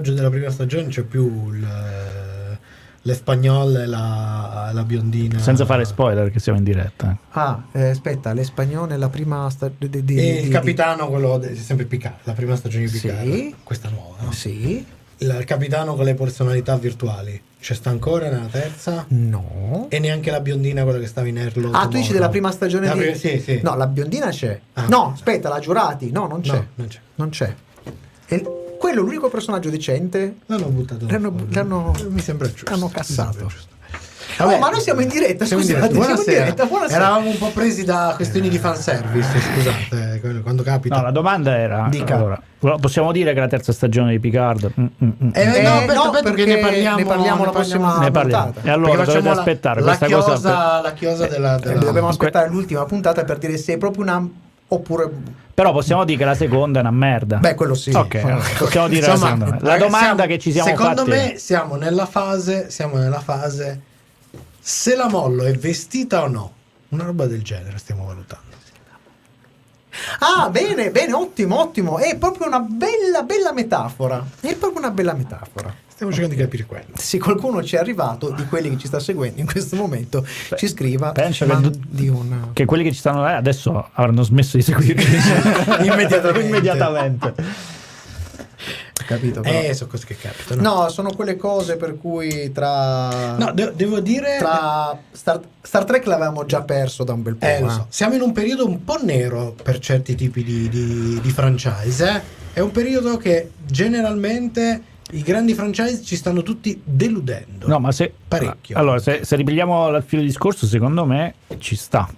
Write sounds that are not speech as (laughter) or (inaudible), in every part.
della prima stagione c'è più il, le spagnole e la, la biondina. Senza fare spoiler, che siamo in diretta. Ah, eh, aspetta, le spagnole, la prima stagione. Di, E di- il capitano, quello de- sempre Picard, la prima stagione di Sì. Picard, questa nuova. no? Sì. Il, il capitano con le personalità virtuali. C'è sta ancora nella terza? No. E neanche la biondina, quella che stava in Erlo. Ah, tu dici della prima stagione La di... prima- sì, sì. No, la biondina c'è. Ah. No, aspetta, la giurati. No, non c'è. No, non c'è. Non c'è. E quello è l'unico personaggio decente. L'hanno buttato. L'hanno- l'hanno- Mi sembra giusto. hanno mi cassato. sembra giusto. Oh, ma noi siamo in diretta, Siamo in scusate, diretta. siamo in Buonasera. diretta, buonasera. Eravamo un po' presi da questioni di fanservice, scusate, quello- quando capita. No, la domanda era: Dica. allora, possiamo dire che la terza stagione di Picard. Mm, mm, mm. Eh, Eh, no, aspetta, no, aspetta, perché ne parliamo, ne parliamo la ne prossima ne parliamo. puntata. E allora Perché dovete aspettare la questa chiosa, cosa. la chiosa della, Eh, della- Dobbiamo Que- aspettare l'ultima puntata per dire se è proprio una oppure Però possiamo dire che la seconda è una merda. Beh, quello sì. Ok, allora, possiamo dire la Insomma, seconda. La ragazzi, domanda siamo- che ci siamo secondo fatti. me siamo nella fase siamo nella fase se la mollo è vestita o no una roba del genere stiamo valutando Ah, bene, bene, ottimo, ottimo. È proprio una bella, bella metafora. È proprio una bella metafora. Stiamo cercando di capire quello Se qualcuno ci è arrivato, di quelli che ci sta seguendo in questo momento, ci scriva. penso che du- una... Che quelli che ci stanno là adesso avranno smesso di seguirci (laughs) Immediatamente. Immediatamente. Capito? però. eh sono cose che capitano No, sono quelle cose per cui tra... No, de- devo dire tra Star, Star Trek l'avevamo già perso da un bel po'. Eh, lo eh. so. Siamo in un periodo un po' nero per certi tipi di, di- di franchise. eh. È un periodo che generalmente i grandi franchise ci stanno tutti deludendo. No, ma se. Parecchio. Allora, se, se ripigliamo al filo discorso, secondo me ci sta.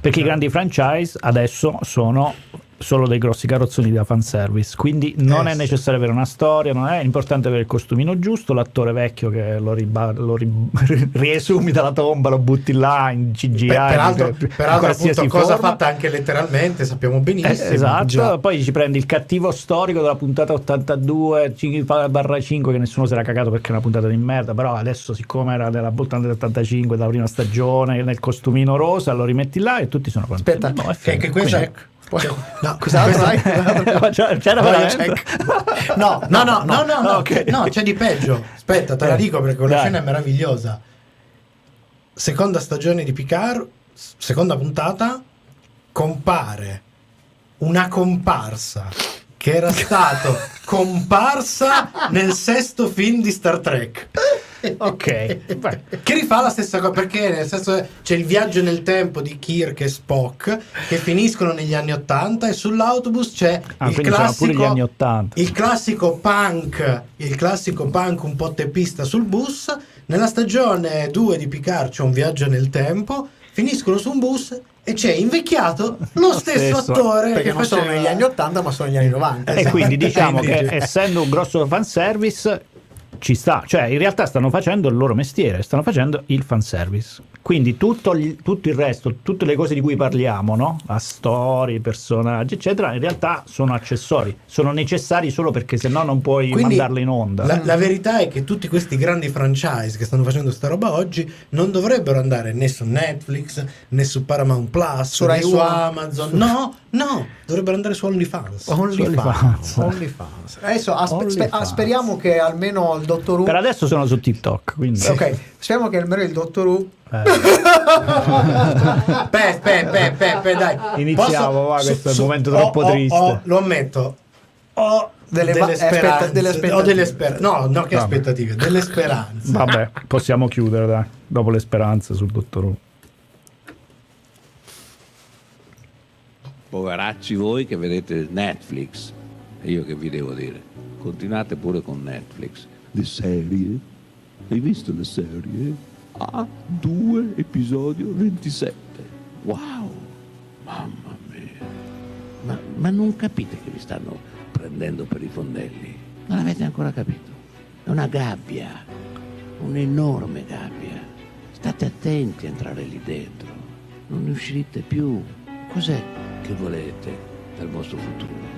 Perché i grandi franchise adesso sono solo dei grossi carrozzoni da fanservice. Quindi non Eh, è necessario avere una storia, non è, è importante avere il costumino giusto, l'attore vecchio che lo, riba- lo ri- (laughs) riesumi dalla tomba, lo butti là in CGI. Per- peraltro, in peraltro appunto, cosa forma. fatta anche letteralmente, sappiamo Eh, benissimo. esatto, Già. poi ci prendi il cattivo storico della puntata 82 barra 5 che nessuno si era cagato perché è una puntata di merda, però adesso siccome era della puntata del 85 della prima stagione nel costumino rosa lo rimetti là e tutti sono contenti. Aspetta, No, è Che, finito. che questa Check. Poi- no, Cos'altro hai? (laughs) C'era, veramente? (laughs) No, no, no, no, no, no, Ok. no, c'è di peggio. Aspetta, te la Eh, dico perché quella dai. scena è meravigliosa. Seconda stagione di Picard, seconda puntata, compare una comparsa che era stato (laughs) comparsa nel sesto film di Star Trek. Ok, beh. Che rifà la stessa cosa perché nel senso c'è il viaggio nel tempo di Kirk e Spock che finiscono negli anni 80 e sull'autobus c'è Ah, il quindi sono pure gli classico anni 80. il classico punk, il classico punk un po' teppista sul bus. Nella stagione 2 di Picard c'è un viaggio nel tempo. Finiscono su un bus e c'è invecchiato lo stesso, stesso. attore Perché che non sono faceva- negli anni 80, ma sono negli anni 90. E Esatto. quindi diciamo che essendo un grosso fanservice ci sta, cioè in realtà stanno facendo il loro mestiere, stanno facendo il fanservice. Quindi tutto, gli- tutto il resto, tutte le cose di cui parliamo, no? La storia, i personaggi, eccetera, in realtà sono accessori, sono necessari solo perché se no non puoi Quindi mandarli in onda. La, la verità è che tutti questi grandi franchise che stanno facendo sta roba oggi non dovrebbero andare né su Netflix né su Paramount Plus Su né su. Amazon. No, no, dovrebbero andare su OnlyFans. OnlyFans. OnlyFans. Adesso aspe- spe- speriamo che almeno il dottor Who. Per adesso sono su TikTok, quindi... Ok, speriamo che almeno il dottor Who. Eh, (laughs) Aspetta, aspetta, aspetta, aspetta, dai. Iniziamo, va, questo è un momento troppo triste. lo ammetto. Ho Delle delle, aspetta, speranze. delle ho aspettative. delle sper- no, no, che Vabbè. aspettative, delle speranze. vabbè, possiamo chiudere, dai, dopo le speranze sul dottor Who. Poveracci voi che vedete Netflix. E io che vi devo dire? Continuate pure con Netflix. Le serie? Hai visto le serie? Ah, due episodio 27. Wow! Mamma mia! Ma, ma non capite che vi stanno prendendo per i fondelli? Non avete ancora capito? È una gabbia, un'enorme gabbia. State attenti a entrare lì dentro. Non ne uscirete più. Cos'è che volete dal vostro futuro?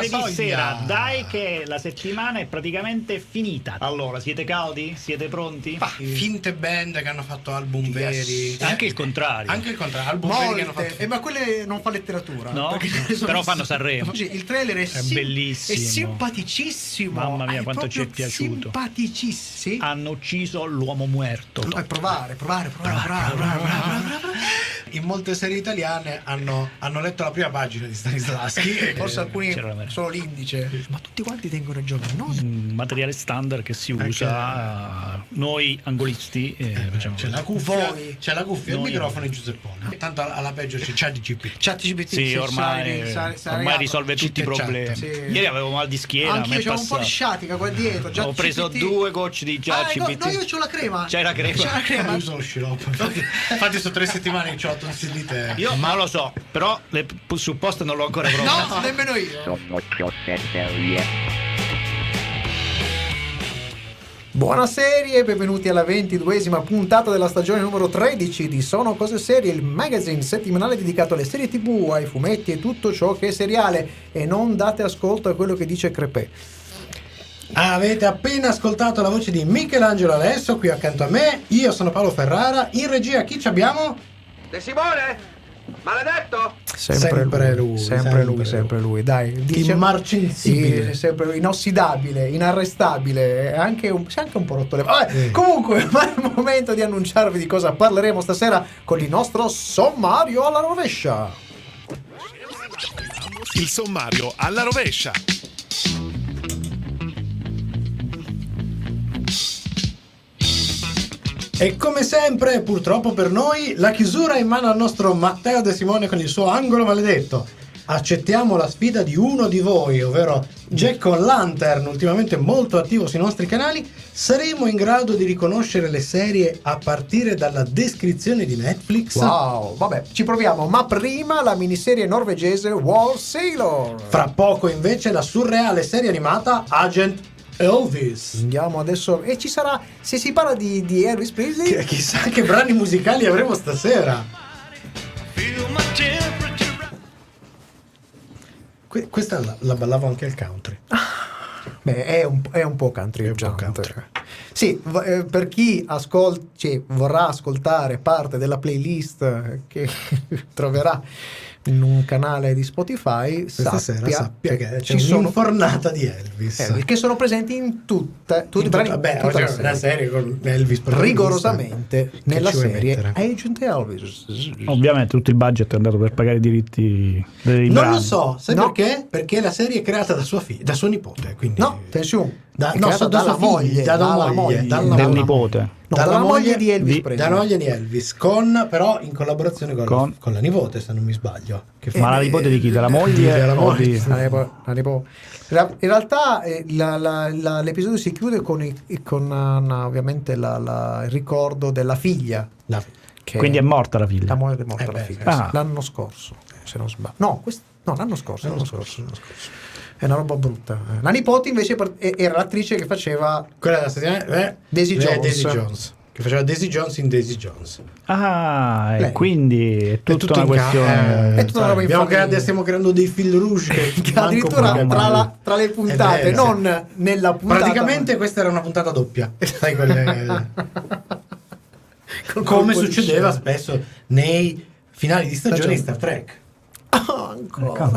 Mercoledì sera, dai che la settimana è praticamente finita. Allora, siete caldi? Siete pronti? Ma finte band che hanno fatto album veri. Anche il contrario. Anche il contrario, album veri che hanno Molte, fatto. eh, ma quelle non fa letteratura. No? Però fanno Sanremo. Sì, il trailer è, sim- bellissimo. È simpaticissimo. Mamma mia, è quanto ci è piaciuto. Simpaticissimo. Hanno ucciso l'uomo muerto. Eh, provare, provare, provare, provare, provare, provare, provare. In molte serie italiane hanno, hanno letto la prima pagina di Stanislavski. e Forse alcuni merda. solo l'indice. Ma tutti quanti tengono i giochi. No, Un materiale standard che si usa. eh, Noi angolisti eh, facciamo C'è la cuffia, Voi. c'è la cuffia, il Noi- microfono e Giuseppone. Tanto alla, peggio c'è ChatGPT. Chat GPT. Sì, ormai, ormai risolve tutti i problemi. Sì. Ieri avevo mal di schiena. Anche mi io è c'avevo un po' di sciatica qua dietro. già Ho preso due gocce di Ah, già no, CBT. no, io c'ho la crema. C'hai la crema? C'ho la crema. Io (laughs) uso lo sciroppo. Infatti, sono tre settimane che ho la tonsillite. Io non lo so, però le supposte non l'ho ancora provato. No, nemmeno io. Buona serie, benvenuti alla ventiduesima puntata della stagione numero 13 di Sono Cose Serie, il magazine settimanale dedicato alle serie tv, ai fumetti e tutto ciò che è seriale. E non date ascolto a quello che dice Crepè. Avete appena ascoltato la voce di Michelangelo Alesso qui accanto a me. Io sono Paolo Ferrara. In regia chi ci abbiamo? De Simone? Maledetto? Sempre lui, sempre, sempre lui, lui. sempre lui. Dai, Immarcensibile. Sì, sempre lui, inossidabile, inarrestabile, anche un, si è anche un po' rotto le Vabbè, Sì. Comunque, (laughs) ma è il momento di annunciarvi di cosa parleremo stasera con il nostro sommario alla rovescia. Il sommario alla rovescia. E come sempre, purtroppo per noi, la chiusura è in mano al nostro Matteo De Simone con il suo angolo maledetto. Accettiamo la sfida di uno di voi, ovvero Jack on Lantern, ultimamente molto attivo sui nostri canali. Saremo in grado di riconoscere le serie a partire dalla descrizione di Netflix? Wow, vabbè, ci proviamo, ma prima la miniserie norvegese War Sailor. Fra poco invece la surreale serie animata Agent Elvis. Andiamo adesso e ci sarà se si parla di, di Elvis Presley Che- chissà che brani musicali avremo stasera. Que- questa la, la ballavo anche al country. (laughs) Beh, è un, è un po' country È un po' country. Sì, eh, per chi ascol- cioè, vorrà ascoltare parte della playlist che (laughs) troverà in un canale di Spotify, Questa sera sappia, sappia che c'è ci sono un'infornata di Elvis. Elvis, che sono presenti in tutte, tutti In i brani, beh, tutta oggi la serie. serie con Elvis rigorosamente nella serie mettere? Agent Elvis. Ovviamente tutto il budget è andato per pagare i diritti dei Non brani. lo so, sai No. perché? Perché la serie è creata da sua, fi- da suo nipote. Quindi No, attenzione, Da- no, so- da dalla sua figlia, moglie, dalla dalla moglie, moglie, dalla Del moglie. nipote. No, dalla moglie di Elvis di- Presley. Dalla moglie di Elvis, con, però in collaborazione con, Con- con la nipote, se non mi sbaglio. Che Eh, Ma la nipote di chi? Della moglie? della moglie. La nipo- la nipo- In realtà eh, la- la- la- l'episodio si chiude con, i- con uh, ovviamente la- la- il ricordo della figlia. La- che- Quindi è morta la figlia. La moglie è morta Eh la beh, figlia. ah. L'anno scorso, se non sbaglio. No, quest- no, l'anno scorso. l'anno L'anno scorso, scorso. È una roba brutta. La nipote invece era l'attrice che faceva Quella della settimana eh, Daisy Jones. Daisy Jones. Che faceva Daisy Jones in Daisy Jones. Ah, e Lei. quindi è tutta tutto una questione. eh, È tutta una creato- stiamo creando dei fil rouge che, (laughs) che addirittura tra, la- tra le È puntate, vero, non nella sì. puntata. Praticamente questa era una puntata doppia. (laughs) Sai quelle (laughs) come succedeva spesso nei finali di stagione di Stagione. Star Trek. Ah, ancora.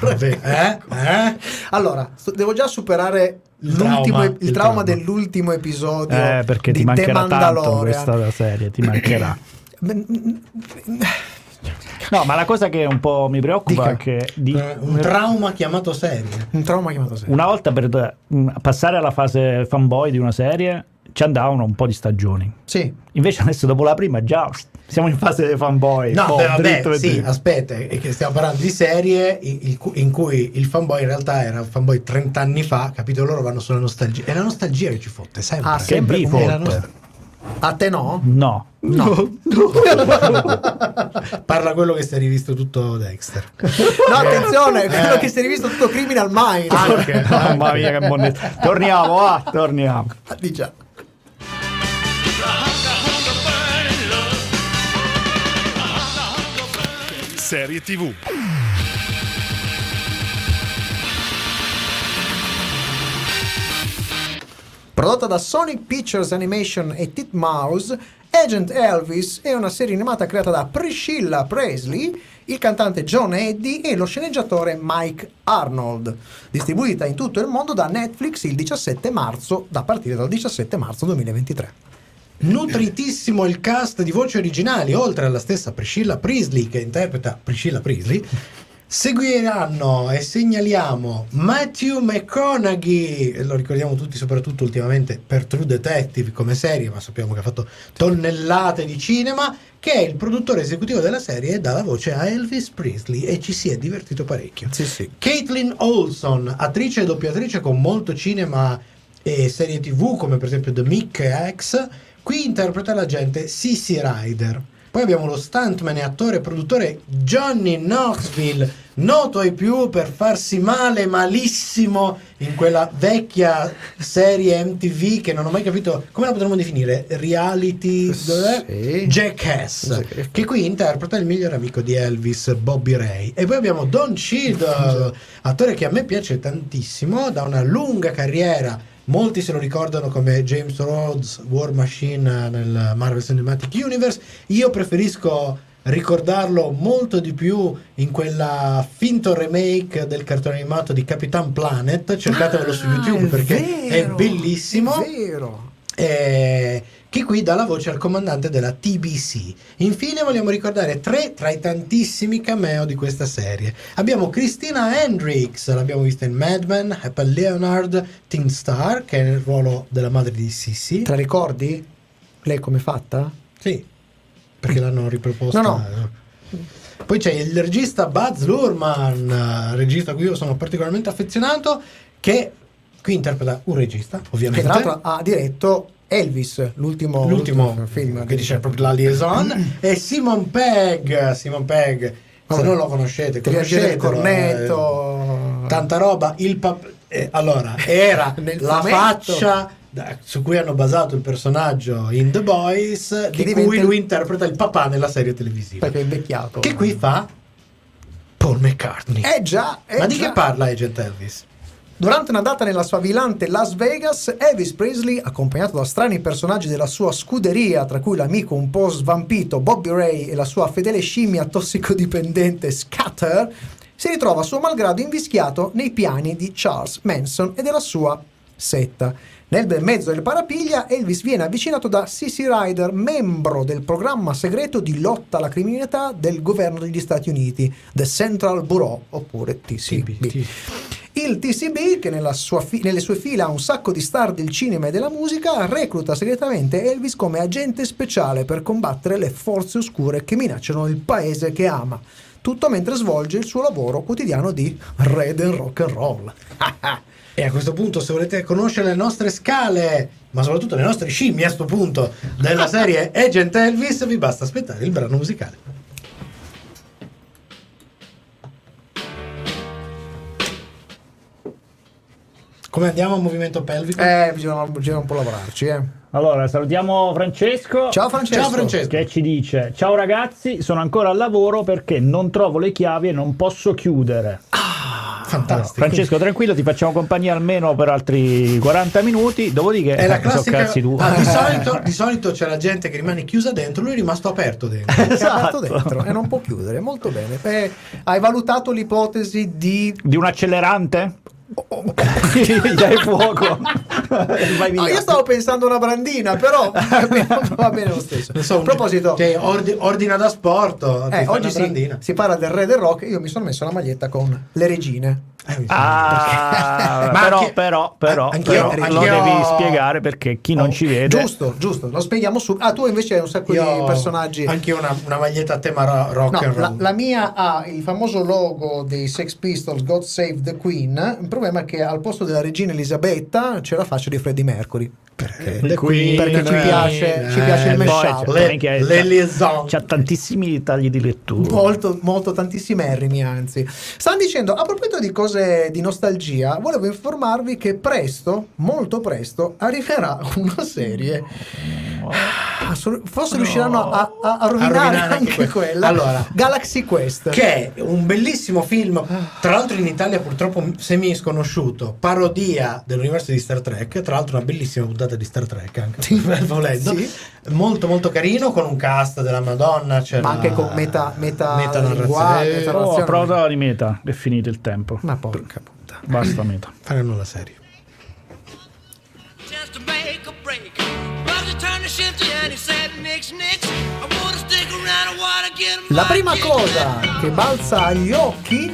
Vabbè, eh? Eh? Allora, devo già superare Il trauma, il, trauma dell'ultimo episodio Eh, perché ti mancherà tanto questa serie, ti mancherà. (clears throat) No, ma la cosa che un po' mi preoccupa Dica. è che di- Eh, Un trauma chiamato serie. Un trauma chiamato serie. una volta per mm, passare alla fase fanboy di una serie ci andavano un po' di stagioni. Sì, Invece adesso dopo la prima già siamo in fase fanboy. No, boh, beh, vabbè, dritto sì, dritto. aspetta, è che stiamo parlando di serie in, in cui- il fanboy in realtà era un fanboy 30 anni fa, capito? Loro vanno sulla nostalgia. È la nostalgia che ci fotte, sempre. Ah, Che sempre la fotte. nostra- a te no? No. (laughs) No. Parla quello che si è rivisto tutto Dexter. No, attenzione, Eh. quello che si è rivisto tutto Criminal Minds. Anche, Mamma mia, che bonnetta. Torniamo, va, torniamo. Ah, di serie TV. Prodotta da Sonic Pictures Animation e Titmouse, Agent Elvis è una serie animata creata da Priscilla Presley, il cantante John Eddy e lo sceneggiatore Mike Arnold, distribuita in tutto il mondo da Netflix il 17 marzo, da partire dal 17 marzo 2023. Nutritissimo il cast di voci originali, oltre alla stessa Priscilla Priestley che interpreta Priscilla Priestley. Seguiranno e segnaliamo Matthew McConaughey, lo ricordiamo tutti soprattutto ultimamente per True Detective come serie, ma sappiamo che ha fatto tonnellate di cinema, che è il produttore esecutivo della serie e dà la voce a Elvis Presley e ci si è divertito parecchio. Sì, sì. Caitlin Olson, attrice e doppiatrice con molto cinema e serie tv come per esempio The Mick X, qui interpreta l'agente Sissy Ryder. Poi abbiamo lo stuntman e attore e produttore Johnny Knoxville, noto ai più per farsi male malissimo in quella vecchia serie MTV che non ho mai capito come la potremmo definire, reality? Sì. Jackass, Sì. che qui interpreta il migliore amico di Elvis, Bobby Ray. E poi abbiamo Don Cheadle, attore che a me piace tantissimo, da una lunga carriera. Molti se lo ricordano come James Rhodes, War Machine nel Marvel Cinematic Universe. Io preferisco ricordarlo molto di più in quella finto remake del cartone animato di Capitan Planet. Cercatevelo su Ah, YouTube è perché è vero, bellissimo. È vero. Eh, che qui dà la voce al comandante della TBC. Infine vogliamo ricordare tre tra i tantissimi cameo di questa serie. Abbiamo Christina Hendricks, l'abbiamo vista in Mad Men, Apple Leonard, Teen Star, che è nel ruolo della madre di Sissy. Te la ricordi? Lei come è fatta? Sì, perché l'hanno riproposta. No, Poi c'è il regista Buzz Lurman, regista a cui io sono particolarmente affezionato, che qui interpreta un regista, Che ovviamente. tra l'altro ha diretto Elvis, l'ultimo, l'ultimo film che dice proprio la liaison è (clears throat) Simon Pegg Simon Pegg se non lo conoscete conoscetelo cornetto. eh, tanta roba il pap- eh, allora (laughs) era la fumetto. faccia da- su cui hanno basato il personaggio in The Boys Che di cui lui interpreta il papà nella serie televisiva perché è invecchiato. che qui fa Paul McCartney Eh già, eh ma di già. che parla Agent Elvis? Durante una data nella sfavilante Las Vegas, Elvis Presley, accompagnato da strani personaggi della sua scuderia, tra cui l'amico un po' svampito Bobby Ray e la sua fedele scimmia tossicodipendente Scatter, si ritrova a suo malgrado invischiato nei piani di Charles Manson e della sua setta. Nel bel mezzo del parapiglia, Elvis viene avvicinato da Sissy Ryder, membro del programma segreto di lotta alla criminalità del governo degli Stati Uniti, The Central Bureau, oppure TCB. Il TCB, che fi- nelle sue fila ha un sacco di star del cinema e della musica, recluta segretamente Elvis come agente speciale per combattere le forze oscure che minacciano il paese che ama. Tutto mentre svolge il suo lavoro quotidiano di Red and Rock and Roll. (laughs) E a questo punto, se volete conoscere le nostre scale, ma soprattutto le nostre scimmie a questo punto della serie Agent Elvis, vi basta aspettare il brano musicale. Come andiamo a movimento pelvico? Eh, bisogna, bisogna un po' lavorarci, eh. Allora, salutiamo Francesco. Ciao Francesco. Ciao Francesco. Che ci dice: Ciao ragazzi, sono ancora al lavoro perché non trovo le chiavi e non posso chiudere. Fantastico. Francesco, tranquillo, ti facciamo compagnia almeno per altri 40 minuti. Dopodiché, È la eh, so classica. cazzi tu. Ah, di, solito, (laughs) di solito c'è la gente che rimane chiusa dentro, lui è rimasto aperto dentro. Ha aperto Esatto. dentro e non può chiudere, molto bene. Beh, hai valutato l'ipotesi di Di un accelerante? Gli dai fuoco. (laughs) No, io stavo pensando a una brandina, però (laughs) va bene lo stesso. So, a proposito, cioè, ordi- ordina da sport. eh, oggi si, si parla del re del rock. Io mi sono messo la maglietta con le regine. Eh, Ah, Ma però, anche- però, però, anch'io- però anch'io- lo devi spiegare perché chi non Oh, ci vede. Giusto, giusto, lo spieghiamo su. Ah, tu invece hai un sacco Io di personaggi. Anche io una, una maglietta a tema ro- rock No, and la, roll. la mia ha il famoso logo dei Sex Pistols God Save the Queen. Il problema è che al posto della regina Elisabetta c'è la faccia di Freddie Mercury. Perché, The Queen, perché ci eh, piace, ci piace il eh, mashup. Le- le c'ha- liaison. C'ha tantissimi tagli di lettura. Molto, molto tantissimerrimi, anzi. Stanno dicendo, a proposito di cose di nostalgia, volevo informarvi che presto, molto presto, arriverà (laughs) una serie Ah, forse riusciranno a, a- a rovinare, rovinare anche, anche que- quella. Allora. Galaxy Quest. Che è un bellissimo film, tra l'altro in Italia purtroppo semi sconosciuto, parodia dell'universo di Star Trek, tra l'altro una bellissima puntata di Star Trek anche (laughs) volendo. Sì. Molto molto carino con un cast della Madonna, c'era Ma anche con meta- meta narrazione. meta- Oh, Narrazione. prova di meta, è finito il tempo. Ma porca puttana. Basta meta. (clears throat) faranno la serie. La prima cosa che balza agli occhi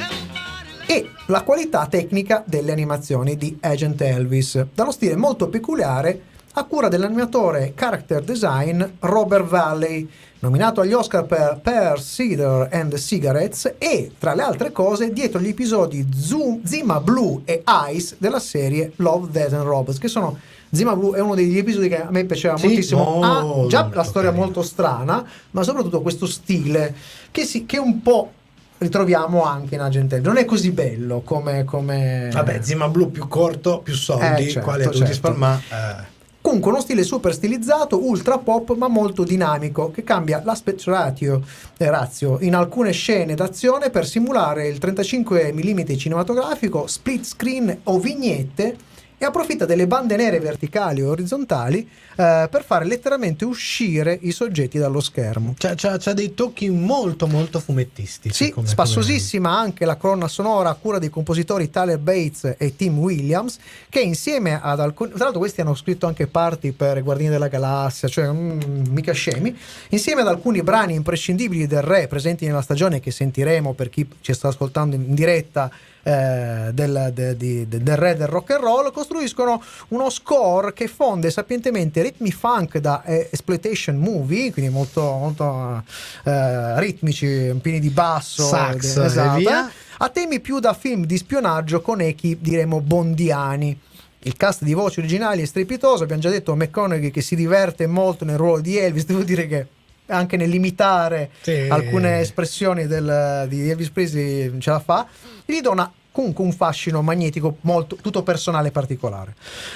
è la qualità tecnica delle animazioni di Agent Elvis, dallo stile molto peculiare a cura dell'animatore character design Robert Valley, nominato agli Oscar per Per Cedar and Cigarettes e, tra le altre cose, dietro gli episodi Zoom, Zima Blue e Ice della serie Love, Death and Robots, che sono Zima Blue è uno degli episodi che a me piaceva Sì, moltissimo. Ha molto già la storia carino. molto strana, ma soprattutto questo stile che, si, che un po' ritroviamo anche in Agent. Non è così bello come... come... Vabbè, Zima Blu più corto, più soldi, Eh, certo, quale ha certo. spalmare. eh. Comunque uno stile super stilizzato, ultra pop, ma molto dinamico, che cambia l'aspect ratio, eh, ratio. In alcune scene d'azione per simulare il 35 mm cinematografico, split screen o vignette e approfitta delle bande nere verticali o orizzontali eh, per fare letteralmente uscire i soggetti dallo schermo. C'ha, dei tocchi molto molto fumettistici. Sì, come- spassosissima anche la colonna sonora a cura dei compositori Tyler Bates e Tim Williams, che insieme ad alcuni. Tra l'altro, questi hanno scritto anche parti per Guardiani della Galassia, cioè mm, mica scemi. Insieme ad alcuni brani imprescindibili del Re presenti nella stagione che sentiremo per chi ci sta ascoltando in diretta. Eh, del, de- di- de- del re del rock and roll costruiscono uno score che fonde sapientemente ritmi funk da eh, exploitation movie quindi molto, molto eh, ritmici pieni di basso Sax esatto, eh, a temi più da film di spionaggio con echi diremo bondiani. Il cast di voci originali è strepitoso abbiamo già detto McConaughey che si diverte molto nel ruolo di Elvis devo dire che anche nell'imitare Sì. alcune espressioni del- di Elvis Presley ce la fa. Gli dona comunque un fascino magnetico molto tutto personale e particolare.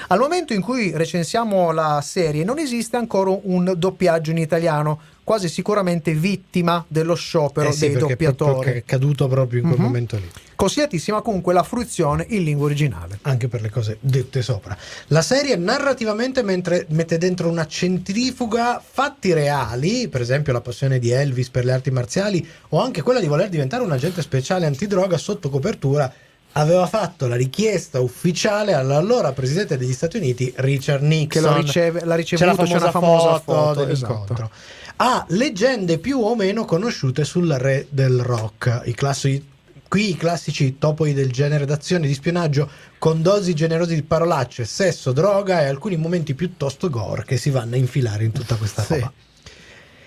Al momento in cui recensiamo la serie non esiste ancora un doppiaggio in italiano quasi sicuramente vittima dello sciopero Eh sì, dei è doppiatori ca- caduto proprio in quel Mhm. momento lì. consigliatissima comunque la fruizione in lingua originale Anche per le cose dette sopra. La serie narrativamente mentre mette dentro una centrifuga fatti reali, per esempio la passione di Elvis per le arti marziali o anche quella di voler diventare un agente speciale antidroga sotto copertura, aveva fatto la richiesta ufficiale all'allora presidente degli Stati Uniti Richard Nixon. che lo riceve, l'ha C'è la ricevuto c'è una famosa foto, dell'incontro. esatto. Ha leggende più o meno conosciute sul re del rock, i classici qui i classici topoi del genere d'azione di spionaggio con dosi generose di parolacce, sesso, droga e alcuni momenti piuttosto gore che si vanno a infilare in tutta questa Sì. roba.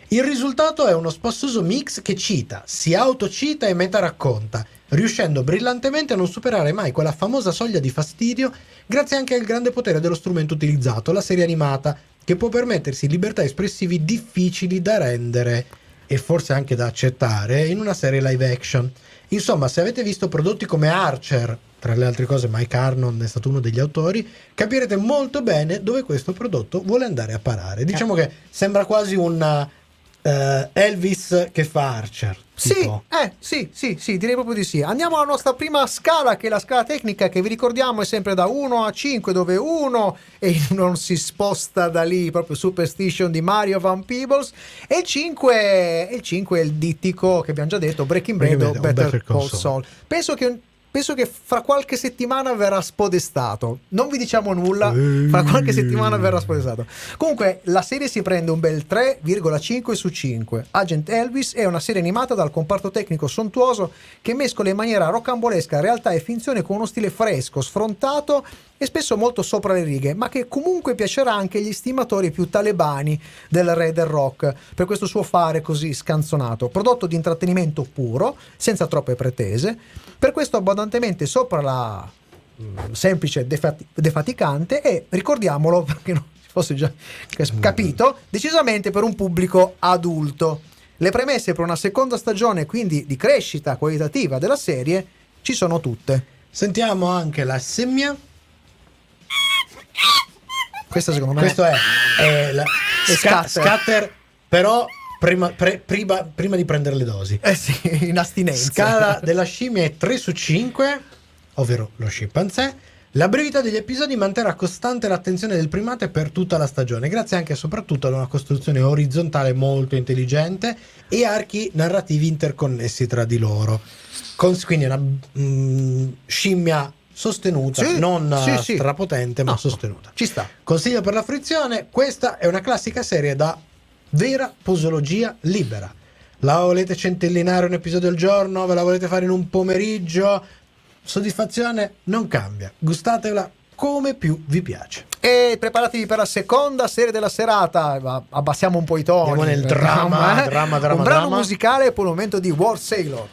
Il risultato è uno spassoso mix che cita, si autocita e metaracconta, riuscendo brillantemente a non superare mai quella famosa soglia di fastidio grazie anche al grande potere dello strumento utilizzato, la serie animata, che può permettersi libertà espressivi difficili da rendere e forse anche da accettare in una serie live action. Insomma, se avete visto prodotti come Archer, tra le altre cose Mike Arnold è stato uno degli autori, capirete molto bene dove questo prodotto vuole andare a parare. Diciamo che sembra quasi un eh, Elvis che fa Archer. Sì, eh, sì, sì, sì, direi proprio di sì. Andiamo alla nostra prima scala, che è la scala tecnica, che vi ricordiamo è sempre da 1 a 5, dove 1 e (laughs) non si sposta da lì, proprio Superstition di Mario Van Peebles, e il 5, e il 5 è il dittico che abbiamo già detto, Breaking Bad Breaking o Better, Better Call. Saul. Penso che... Penso che fra qualche settimana verrà spodestato. Non vi diciamo nulla, fra qualche settimana verrà spodestato. Comunque, la serie si prende un bel 3,5 su 5. Agent Elvis è una serie animata dal comparto tecnico sontuoso che mescola in maniera rocambolesca realtà e finzione con uno stile fresco, sfrontato e spesso molto sopra le righe, ma che comunque piacerà anche agli stimatori più talebani del re del rock per questo suo fare così scanzonato. Prodotto di intrattenimento puro, senza troppe pretese, per questo abbondantemente sopra la mm, semplice defati- defaticante e ricordiamolo (laughs) perché non si fosse già capito decisamente per un pubblico adulto le premesse per una seconda stagione quindi di crescita qualitativa della serie ci sono tutte Sentiamo anche la semmia. Questa secondo me Questo è, è la- Sca- scatter. scatter, però prima, pre- prima- prima di prendere le dosi. Eh sì, (laughs) in astinenza. Scala della scimmia è 3 su 5, ovvero lo scimpanzé. La brevità degli episodi manterrà costante l'attenzione del primate per tutta la stagione, grazie anche e soprattutto ad una costruzione orizzontale molto intelligente e archi narrativi interconnessi tra di loro. Con- quindi una mm, scimmia sostenuta, Sì, non sì, eh, sì. strapotente, ma No, sostenuta. Ci sta. Consiglio per la frizione, questa è una classica serie da vera posologia libera. La volete centellinare un episodio al giorno? Ve la volete fare in un pomeriggio? Soddisfazione non cambia. Gustatela come più vi piace. E preparatevi per la seconda serie della serata. Abbassiamo un po' i toni. Andiamo nel dramma, dramma, dramma, Un brano musicale e poi il momento di War Sailor.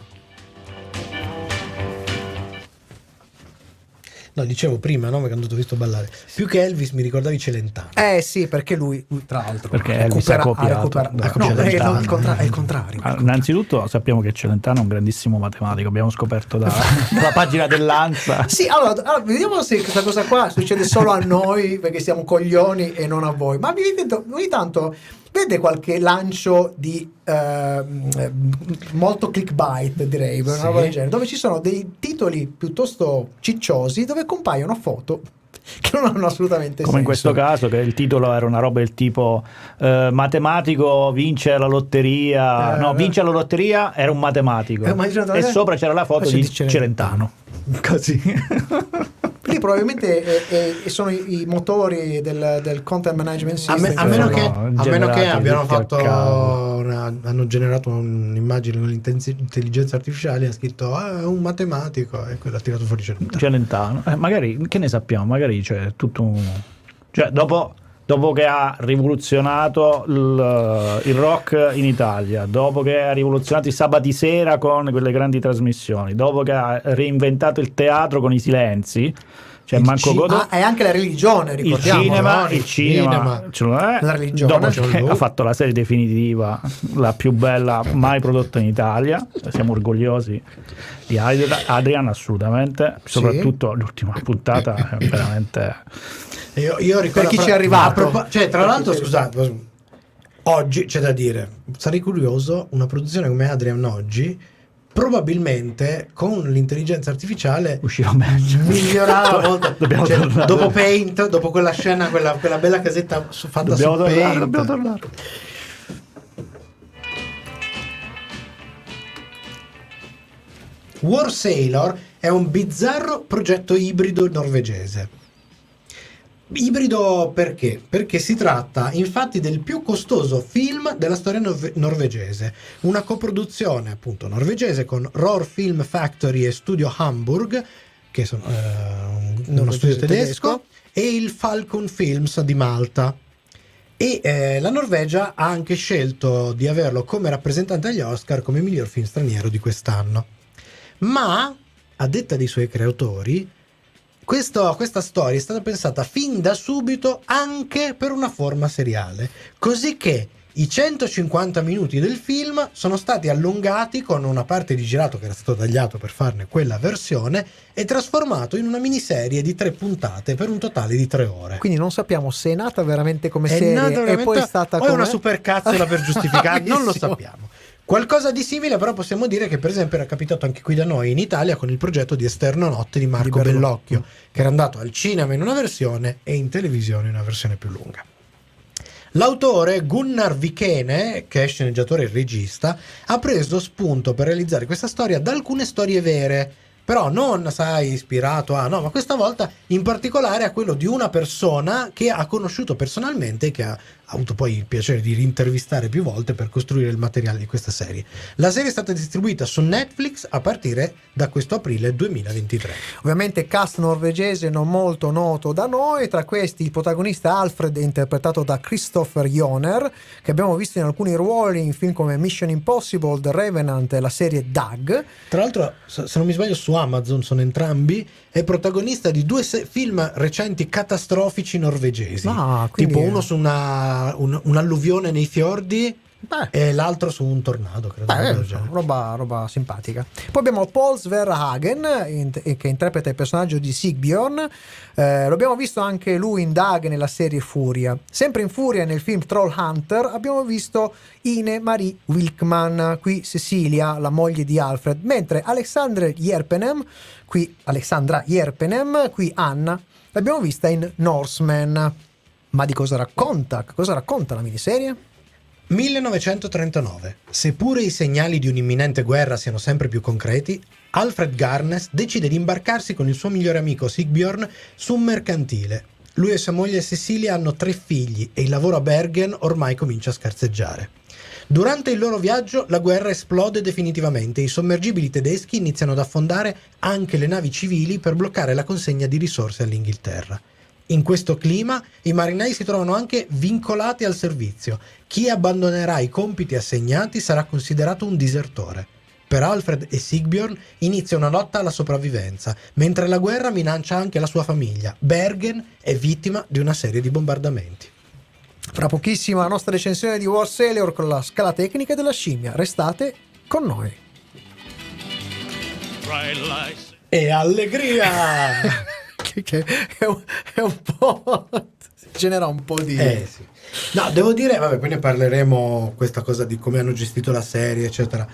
No, dicevo prima, no? Perché hanno visto ballare. Più che Elvis mi ricordavi Celentano. Eh sì, perché lui, tra l'altro, Perché Elvis ha copiato recuperato- da No, è, Celentano. il contra- è il contrario. Ah, Innanzitutto sappiamo che Celentano è un grandissimo matematico, abbiamo scoperto da- (laughs) dalla pagina dell'Anza. Sì, allora, allora, vediamo se questa cosa qua succede solo a noi perché siamo coglioni e non a voi. Ma ogni tanto vede qualche lancio di ehm, molto clickbait, direi, una Sì. roba del genere, dove ci sono dei titoli piuttosto cicciosi dove compaiono foto (laughs) che non hanno assolutamente Come in senso. questo caso, che il titolo era una roba del tipo eh, matematico vince la lotteria, Eh, no, eh. vince la lotteria, era un matematico. Eh, e sopra c'era la foto Eh, di di Celentano. Celentano. Così. (laughs) Lì probabilmente è- è- sono i, i motori del, del content management A, system. me- a meno che, a meno che abbiano a fatto una- hanno generato un'immagine con l'intelligenza artificiale ha scritto ah, un matematico e quello ha tirato fuori Celentano. Celentano. Eh, magari, che ne sappiamo? Magari c'è tutto un... Cioè, dopo, dopo che ha rivoluzionato il, il rock in Italia, dopo che ha rivoluzionato i sabati sera con quelle grandi trasmissioni, dopo che ha reinventato il teatro con i silenzi, cioè Il Manco Godot... Ah, è anche la religione, il ricordiamo. cinema, no? il cinema, cinema. ce lo è. La religione. dopo che ha fatto la serie definitiva, la più bella mai prodotta in Italia. Siamo orgogliosi di Adrian, assolutamente. Sì. Soprattutto l'ultima puntata (coughs) è veramente. Io, io ricordo chi fra- ci è arrivato. a propo- cioè, tra Per chi l'altro, scusate, oggi c'è da dire, sarei curioso, una produzione come Adrian oggi, probabilmente con l'intelligenza artificiale Uscirà meglio. migliorava molto. (laughs) Cioè, dopo Paint, dopo quella scena, quella, quella bella casetta su- fatta Dobbiamo su tornare, Paint. dobbiamo tornare. War Sailor è un bizzarro progetto ibrido norvegese. Ibrido perché? Perché si tratta infatti del più costoso film della storia norve- norvegese, una coproduzione appunto norvegese con Roar Film Factory e Studio Hamburg, che sono eh, un- uno studio tedesco, tedesco. e il Falcon Films di Malta. E eh, la Norvegia ha anche scelto di averlo come rappresentante agli Oscar come miglior film straniero di quest'anno. Ma, a detta dei suoi creatori, questo- questa storia è stata pensata fin da subito anche per una forma seriale, così che i 150 minuti del film sono stati allungati con una parte di girato che era stato tagliato per farne quella versione e trasformato in una miniserie di tre puntate per un totale di tre ore. Quindi non sappiamo se è nata veramente come È serie nata e veramente- poi è stata o come una supercazzola per giustificare, (laughs) non lo sappiamo. Qualcosa di simile, però, possiamo dire che, per esempio, era capitato anche qui da noi in Italia con il progetto di Esterno Notte di Marco Di. Bellocchio, che era andato al cinema in una versione e in televisione in una versione più lunga. L'autore Gunnar Vikene, che è sceneggiatore e regista, ha preso spunto per realizzare questa storia da alcune storie vere, però non, sai, ispirato a... No, ma questa volta in particolare a quello di una persona che ha conosciuto personalmente e che ha avuto poi il piacere di rintervistare più volte per costruire il materiale di questa serie. La serie è stata distribuita su Netflix a partire da questo aprile 2023. Ovviamente cast norvegese non molto noto da noi, tra questi il protagonista Alfred interpretato da Christopher Joner, che abbiamo visto in alcuni ruoli in film come Mission Impossible, The Revenant e la serie Doug. Tra l'altro, se non mi sbaglio, su Amazon sono entrambi. È protagonista di due se- film recenti catastrofici norvegesi. Ah, tipo uno su una, un- un'alluvione nei fiordi Beh. e l'altro su un tornado, credo. Beh, eh, roba, roba simpatica. Poi abbiamo Paul Sverhagen in- che interpreta il personaggio di Sigbjorn. Eh, lo abbiamo visto anche lui in Dag nella serie Furia. Sempre in Furia nel film Troll Hunter abbiamo visto Ine Marie Wilkman, qui Cecilia, la moglie di Alfred, mentre Alexandra Yerpenem, qui Alexandra Yerpenem, qui Anna, l'abbiamo vista in Norseman. Ma di cosa racconta? Cosa racconta la miniserie? 1939. Seppure i segnali di un'imminente guerra siano sempre più concreti, Alfred Garnes decide di imbarcarsi con il suo migliore amico Sigbjorn su un mercantile. Lui e sua moglie Cecilia hanno tre figli e il lavoro a Bergen ormai comincia a scarseggiare. Durante il loro viaggio la guerra esplode definitivamente e i sommergibili tedeschi iniziano ad affondare anche le navi civili per bloccare la consegna di risorse all'Inghilterra. In questo clima i marinai si trovano anche vincolati al servizio. Chi abbandonerà i compiti assegnati sarà considerato un disertore. Per Alfred e Sigbjorn inizia una lotta alla sopravvivenza, mentre la guerra minaccia anche la sua famiglia. Bergen è vittima di una serie di bombardamenti. Fra pochissimo la nostra recensione di War Sailor con la scala tecnica della scimmia. Restate con noi. E allegria! (laughs) che, che è, un, è un po'. genera un po' di. Eh sì. No, devo dire, vabbè, poi ne parleremo questa cosa di come hanno gestito la serie, eccetera.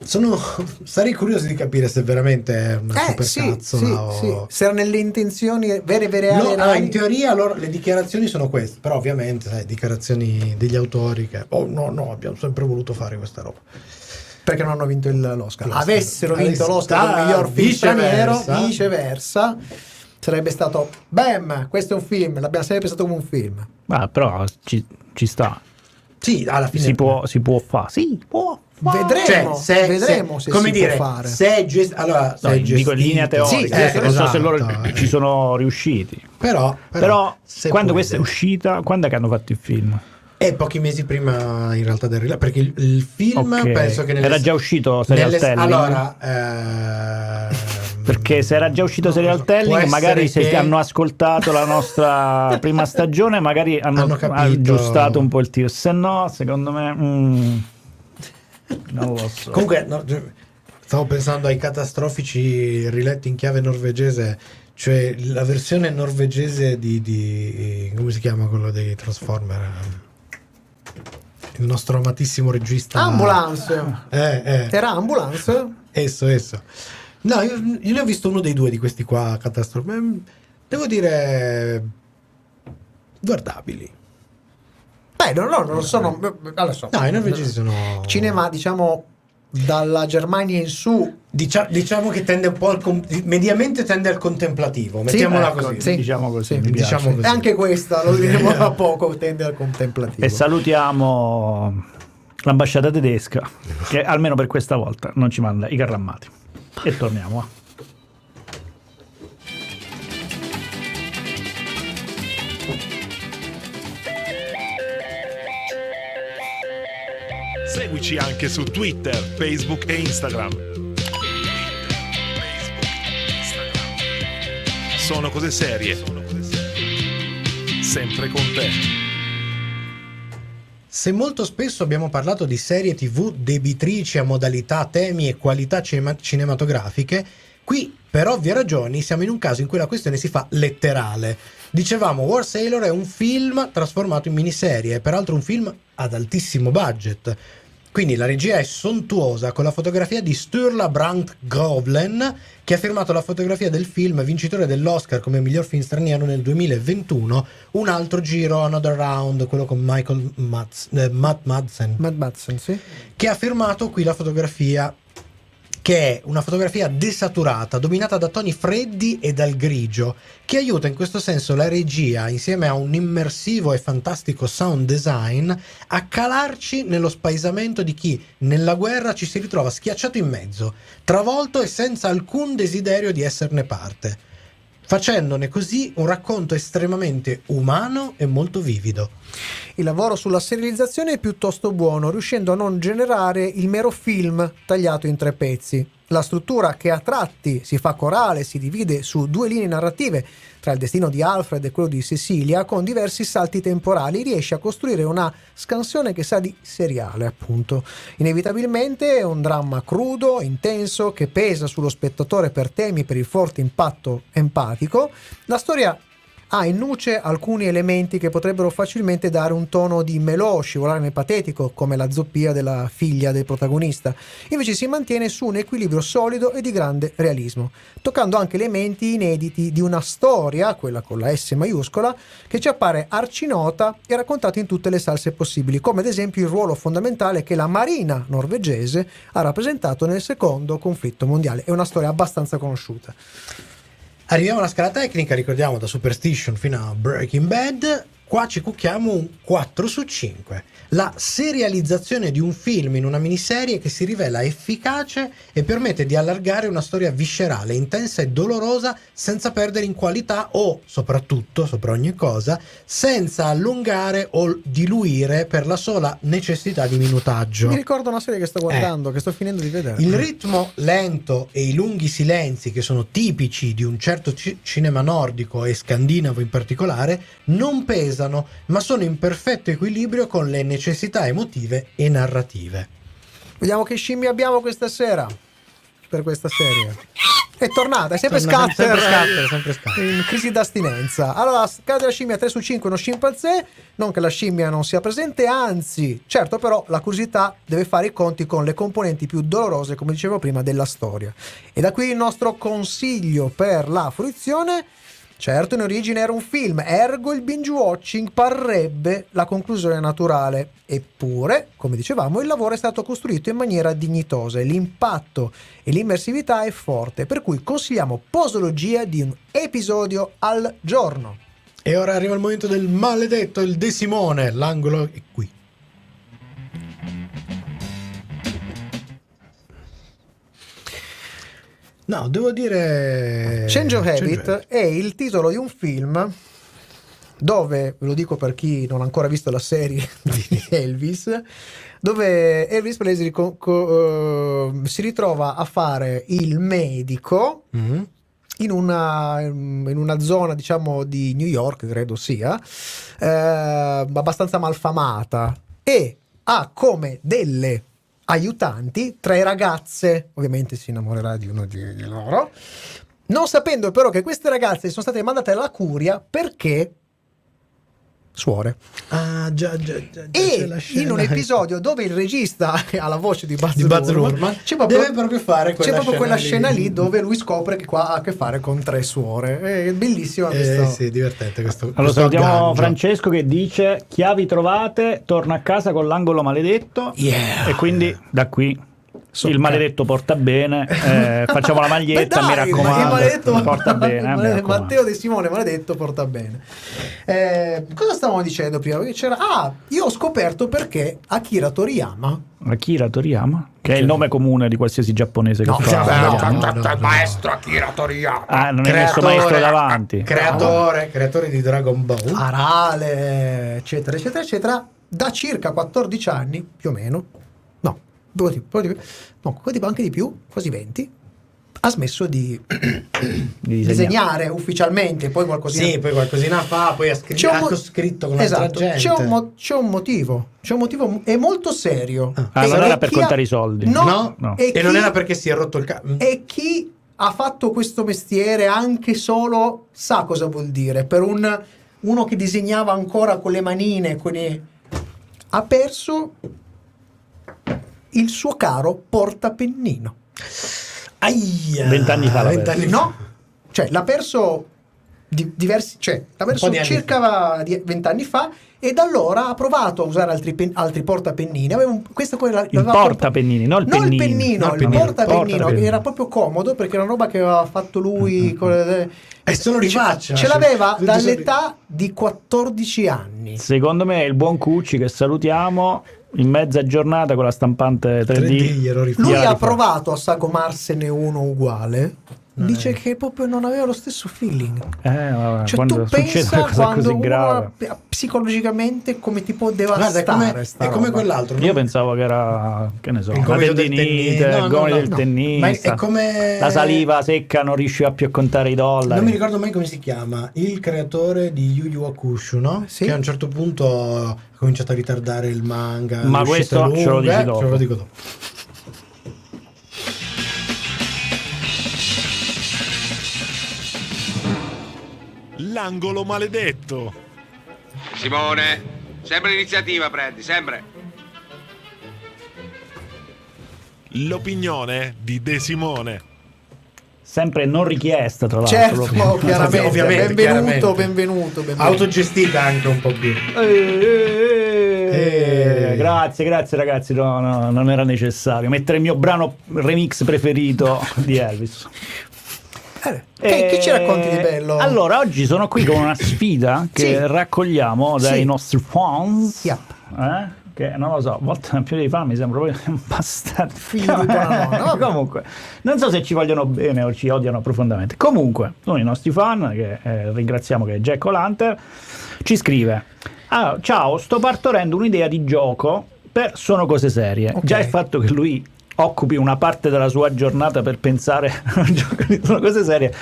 Sono, sarei curioso di capire se veramente è una Eh, supercazzola sì, o... sì. Se era nelle intenzioni vere, vere, No, ah, in teoria loro- le dichiarazioni sono queste, però ovviamente, sai, dichiarazioni degli autori che, oh no, no, abbiamo sempre voluto fare questa roba. perché non hanno vinto il- l'Oscar. L'Oscar. Avessero vinto l'Oscar come ah, miglior film viceversa. viceversa, sarebbe stato bam, questo è un film, l'abbiamo sempre pensato come un film. Ah, però ci, ci sta. Sì, alla fine Si può, si può fare. Sì, può. Vedremo, Cioè, se, vedremo se- se, come si dire, può fare. se è gest- allora, se No, è dico in linea teorica. Sì, eh, non so se esatto, loro eh. ci sono riusciti. Però, però, Però, se quando questa è dai. uscita, quando è che hanno fatto il film? E pochi mesi prima in realtà del rilascio, perché il, il film Ok. penso che nelle- Era già uscito Serial nelle- Telling? Allora, ehm, Perché se era già uscito Serial so. Telling, magari se che- hanno ascoltato la nostra (laughs) prima stagione, magari hanno, Hanno capito. aggiustato un po' il tiro. Se no, secondo me, mm, non lo so. Comunque, no, stavo pensando ai catastrofici riletti in chiave norvegese, cioè la versione norvegese di, di- come si chiama quello dei Transformer? Il nostro amatissimo regista Ambulance. Eh, eh. Era Ambulance? Esso, esso. No, io, io ne ho visto uno dei due di questi qua catastrofi. Mm, Devo dire guardabili. Beh, no, no, non sono. Adesso, No, i norvegesi sono cinema, diciamo, dalla Germania in su. Dicia- diciamo che tende un po' al com- mediamente tende al contemplativo, mettiamola ecco, così. sì. diciamo così. Sì, diciamo così. E anche questa, lo diremo tra poco, tende al contemplativo. E salutiamo l'ambasciata tedesca, che almeno per questa volta non ci manda i carrammati. E torniamo. eh. Seguici anche su Twitter, Facebook e Instagram. Sono cose serie. Sempre con te. Se molto spesso abbiamo parlato di serie TV debitrici a modalità, temi e qualità cinema- cinematografiche, qui per ovvie ragioni siamo in un caso in cui la questione si fa letterale. Dicevamo War Sailor è un film trasformato in miniserie, e peraltro un film ad altissimo budget. Quindi la regia è sontuosa con la fotografia di Sturla Brandt Govlen che ha firmato la fotografia del film vincitore dell'Oscar come miglior film straniero nel 2021, un altro giro Another Round, quello con Michael Madsen, eh, Matt Madsen Matt Madsen, sì. che ha firmato qui la fotografia che è una fotografia desaturata, dominata da toni freddi e dal grigio, che aiuta in questo senso la regia, insieme a un immersivo e fantastico sound design, a calarci nello spaesamento di chi nella guerra ci si ritrova schiacciato in mezzo, travolto e senza alcun desiderio di esserne parte, facendone così un racconto estremamente umano e molto vivido. Il lavoro sulla serializzazione è piuttosto buono, riuscendo a non generare il mero film tagliato in tre pezzi. La struttura che a tratti si fa corale si divide su due linee narrative tra il destino di Alfred e quello di Cecilia con diversi salti temporali riesce a costruire una scansione che sa di seriale appunto. Inevitabilmente è un dramma crudo, intenso, che pesa sullo spettatore per temi per il forte impatto empatico. La storia ha in nuce alcuni elementi che potrebbero facilmente dare un tono di melò, scivolare nel patetico, come la zoppia della figlia del protagonista. Invece si mantiene su un equilibrio solido e di grande realismo, toccando anche elementi inediti di una storia, quella con la S maiuscola, che ci appare arcinota e raccontata in tutte le salse possibili, come ad esempio il ruolo fondamentale che la marina norvegese ha rappresentato nel secondo conflitto mondiale. È una storia abbastanza conosciuta. Arriviamo alla scala tecnica, ricordiamo da Superstition fino a Breaking Bad. Qua ci cucchiamo un 4 su 5. La serializzazione di un film in una miniserie che si rivela efficace e permette di allargare una storia viscerale, intensa e dolorosa senza perdere in qualità o, soprattutto, sopra ogni cosa, senza allungare o diluire per la sola necessità di minutaggio. Mi ricordo una serie che sto guardando, che sto finendo di vedere. Il ritmo lento e i lunghi silenzi che sono tipici di un certo ci- cinema nordico e scandinavo in particolare non pesano ma sono in perfetto equilibrio con le necessità emotive e narrative. Vediamo che scimmie abbiamo questa sera per questa serie. È tornata, è sempre Torna- scatter, sempre scatter, sempre scatter. in crisi d'astinenza. Allora, scala della scimmia 3 su 5, uno scimpanzé, non che la scimmia non sia presente, anzi, certo però la curiosità deve fare i conti con le componenti più dolorose, come dicevo prima, della storia. E da qui il nostro consiglio per la fruizione. Certo, in origine era un film, ergo il binge watching parrebbe la conclusione naturale. Eppure, come dicevamo, il lavoro è stato costruito in maniera dignitosa e l'impatto e l'immersività è forte, per cui consigliamo posologia di un episodio al giorno. E ora arriva il momento del maledetto, il De Simone, l'angolo è qui. No, devo dire... Change of Change Habit of è il titolo di un film dove, ve lo dico per chi non ha ancora visto la serie (laughs) di (laughs) Elvis, dove Elvis Presley co- co- eh, si ritrova a fare il medico Mhm. in una, in una zona, diciamo, di New York, credo sia, eh, abbastanza malfamata e ha come delle aiutanti tre ragazze, ovviamente si innamorerà di uno di, loro, non sapendo però che queste ragazze sono state mandate alla curia perché suore. Ah, già, già, già, c'è E la scena. in un episodio dove il regista (laughs) ha la voce di Buzz, Di Buzz Lurman, c'è proprio, deve proprio fare c'è quella proprio quella scena scena lì. lì dove lui scopre che qua ha a che fare con tre suore. È bellissima Eh, questa. sì, divertente questo. Allora questo salutiamo. Francesco che dice chiavi trovate, torna a casa con l'angolo maledetto Yeah. e quindi da qui So- il maledetto porta bene, eh, facciamo la (laughs) maglietta, Beh, mi dai, raccomando, il maledetto porta bene, eh, mi Male- raccomando. Matteo De Simone maledetto porta bene. Eh, cosa stavamo dicendo prima? C'era ah, io ho scoperto perché Akira Toriyama Akira Toriyama, che è il nome comune di qualsiasi giapponese che No, fa. cioè, no, no, no, no. maestro Akira Toriyama Ah, non è messo Creatore- maestro davanti. Creatore, creatore di Dragon Ball. Arale, eccetera, eccetera, eccetera, da circa 14 anni, più o meno, di- no, di- anche di più, quasi 20, ha smesso di (clears throat) Di disegnare ufficialmente, poi qualcosina... Sì, poi qualcosina fa, poi ha, un ha mo- scritto con altra esatto, gente. c'è un, mo- c'è un motivo, c'è un motivo, è molto serio. Ah, non E era per chi ha- contare i soldi. No, No? No. E, E non era perché si è rotto il cazzo. e chi ha fatto questo mestiere anche solo sa cosa vuol dire. Per un, uno che disegnava ancora con le manine, con i- ha perso il suo caro portapennino. Aia, Vent'anni fa l'ha vent'anni perso. No, cioè l'ha perso di- diversi, cioè l'ha perso circa vent'anni fa e da allora ha provato a usare altri, pen- altri portapennini. Aveva un, questo poi la- Il l'aveva portapennini, non il non il pennino. pennino, No, il il pennino. portapennino, che Portapennino. era proprio comodo perché era una roba che aveva fatto lui. con le- E se lo rifaccia. Ce l'aveva Tutti dall'età di 14 anni. Secondo me il buon Cucci che salutiamo in mezza giornata con la stampante 3D. 3D glielo rifà. Lui ha provato a sagomarsene uno uguale. Dice che proprio non aveva lo stesso feeling. Eh, vabbè, Cioè, quando tu pensa una cosa quando così uno grave. psicologicamente come ti può Guarda, devastare è come, sta è come quell'altro. Io no? pensavo che era, che ne so, Il gomito del tennista. No, il no, gomito no, del no. tennista, Ma è- è come- la saliva secca, non riusciva più a contare i dollari. Non mi ricordo mai come si chiama, il creatore di Yu Yu Hakusho, no? Sì. Che a un certo punto ha cominciato a ritardare il manga. Ma questo ce lo dici eh, dopo. Ce lo dico dopo. L'angolo maledetto. Simone, sempre l'iniziativa prendi, sempre. L'opinione di De Simone. Sempre non richiesta, tra l'altro. Certo, oh, chiaramente, Ovviamente, benvenuto, chiaramente. benvenuto, benvenuto. Autogestita anche un po' più. Eh, eh, Eh. Grazie, grazie ragazzi, no, no, non era necessario mettere il mio brano remix preferito di Elvis. Eh, che, che ci racconti di bello? Allora, oggi sono qui con una sfida (coughs) che Sì. raccogliamo dai Sì. nostri fans. Yep. Eh? Che non lo so, a volte più dei fan mi sembra proprio un (laughs) bastardo. Figlio di nonna, vabbè. (laughs) Comunque, non so se ci vogliono bene o ci odiano profondamente. Comunque, uno dei nostri fan, che eh, ringraziamo che è Jack O'Lantern, ci scrive: "Ah, Ciao, sto partorendo un'idea di gioco per Sono cose serie. Ok. Già il fatto che lui occupi una parte della sua giornata per pensare (laughs) a un gioco di cose serie.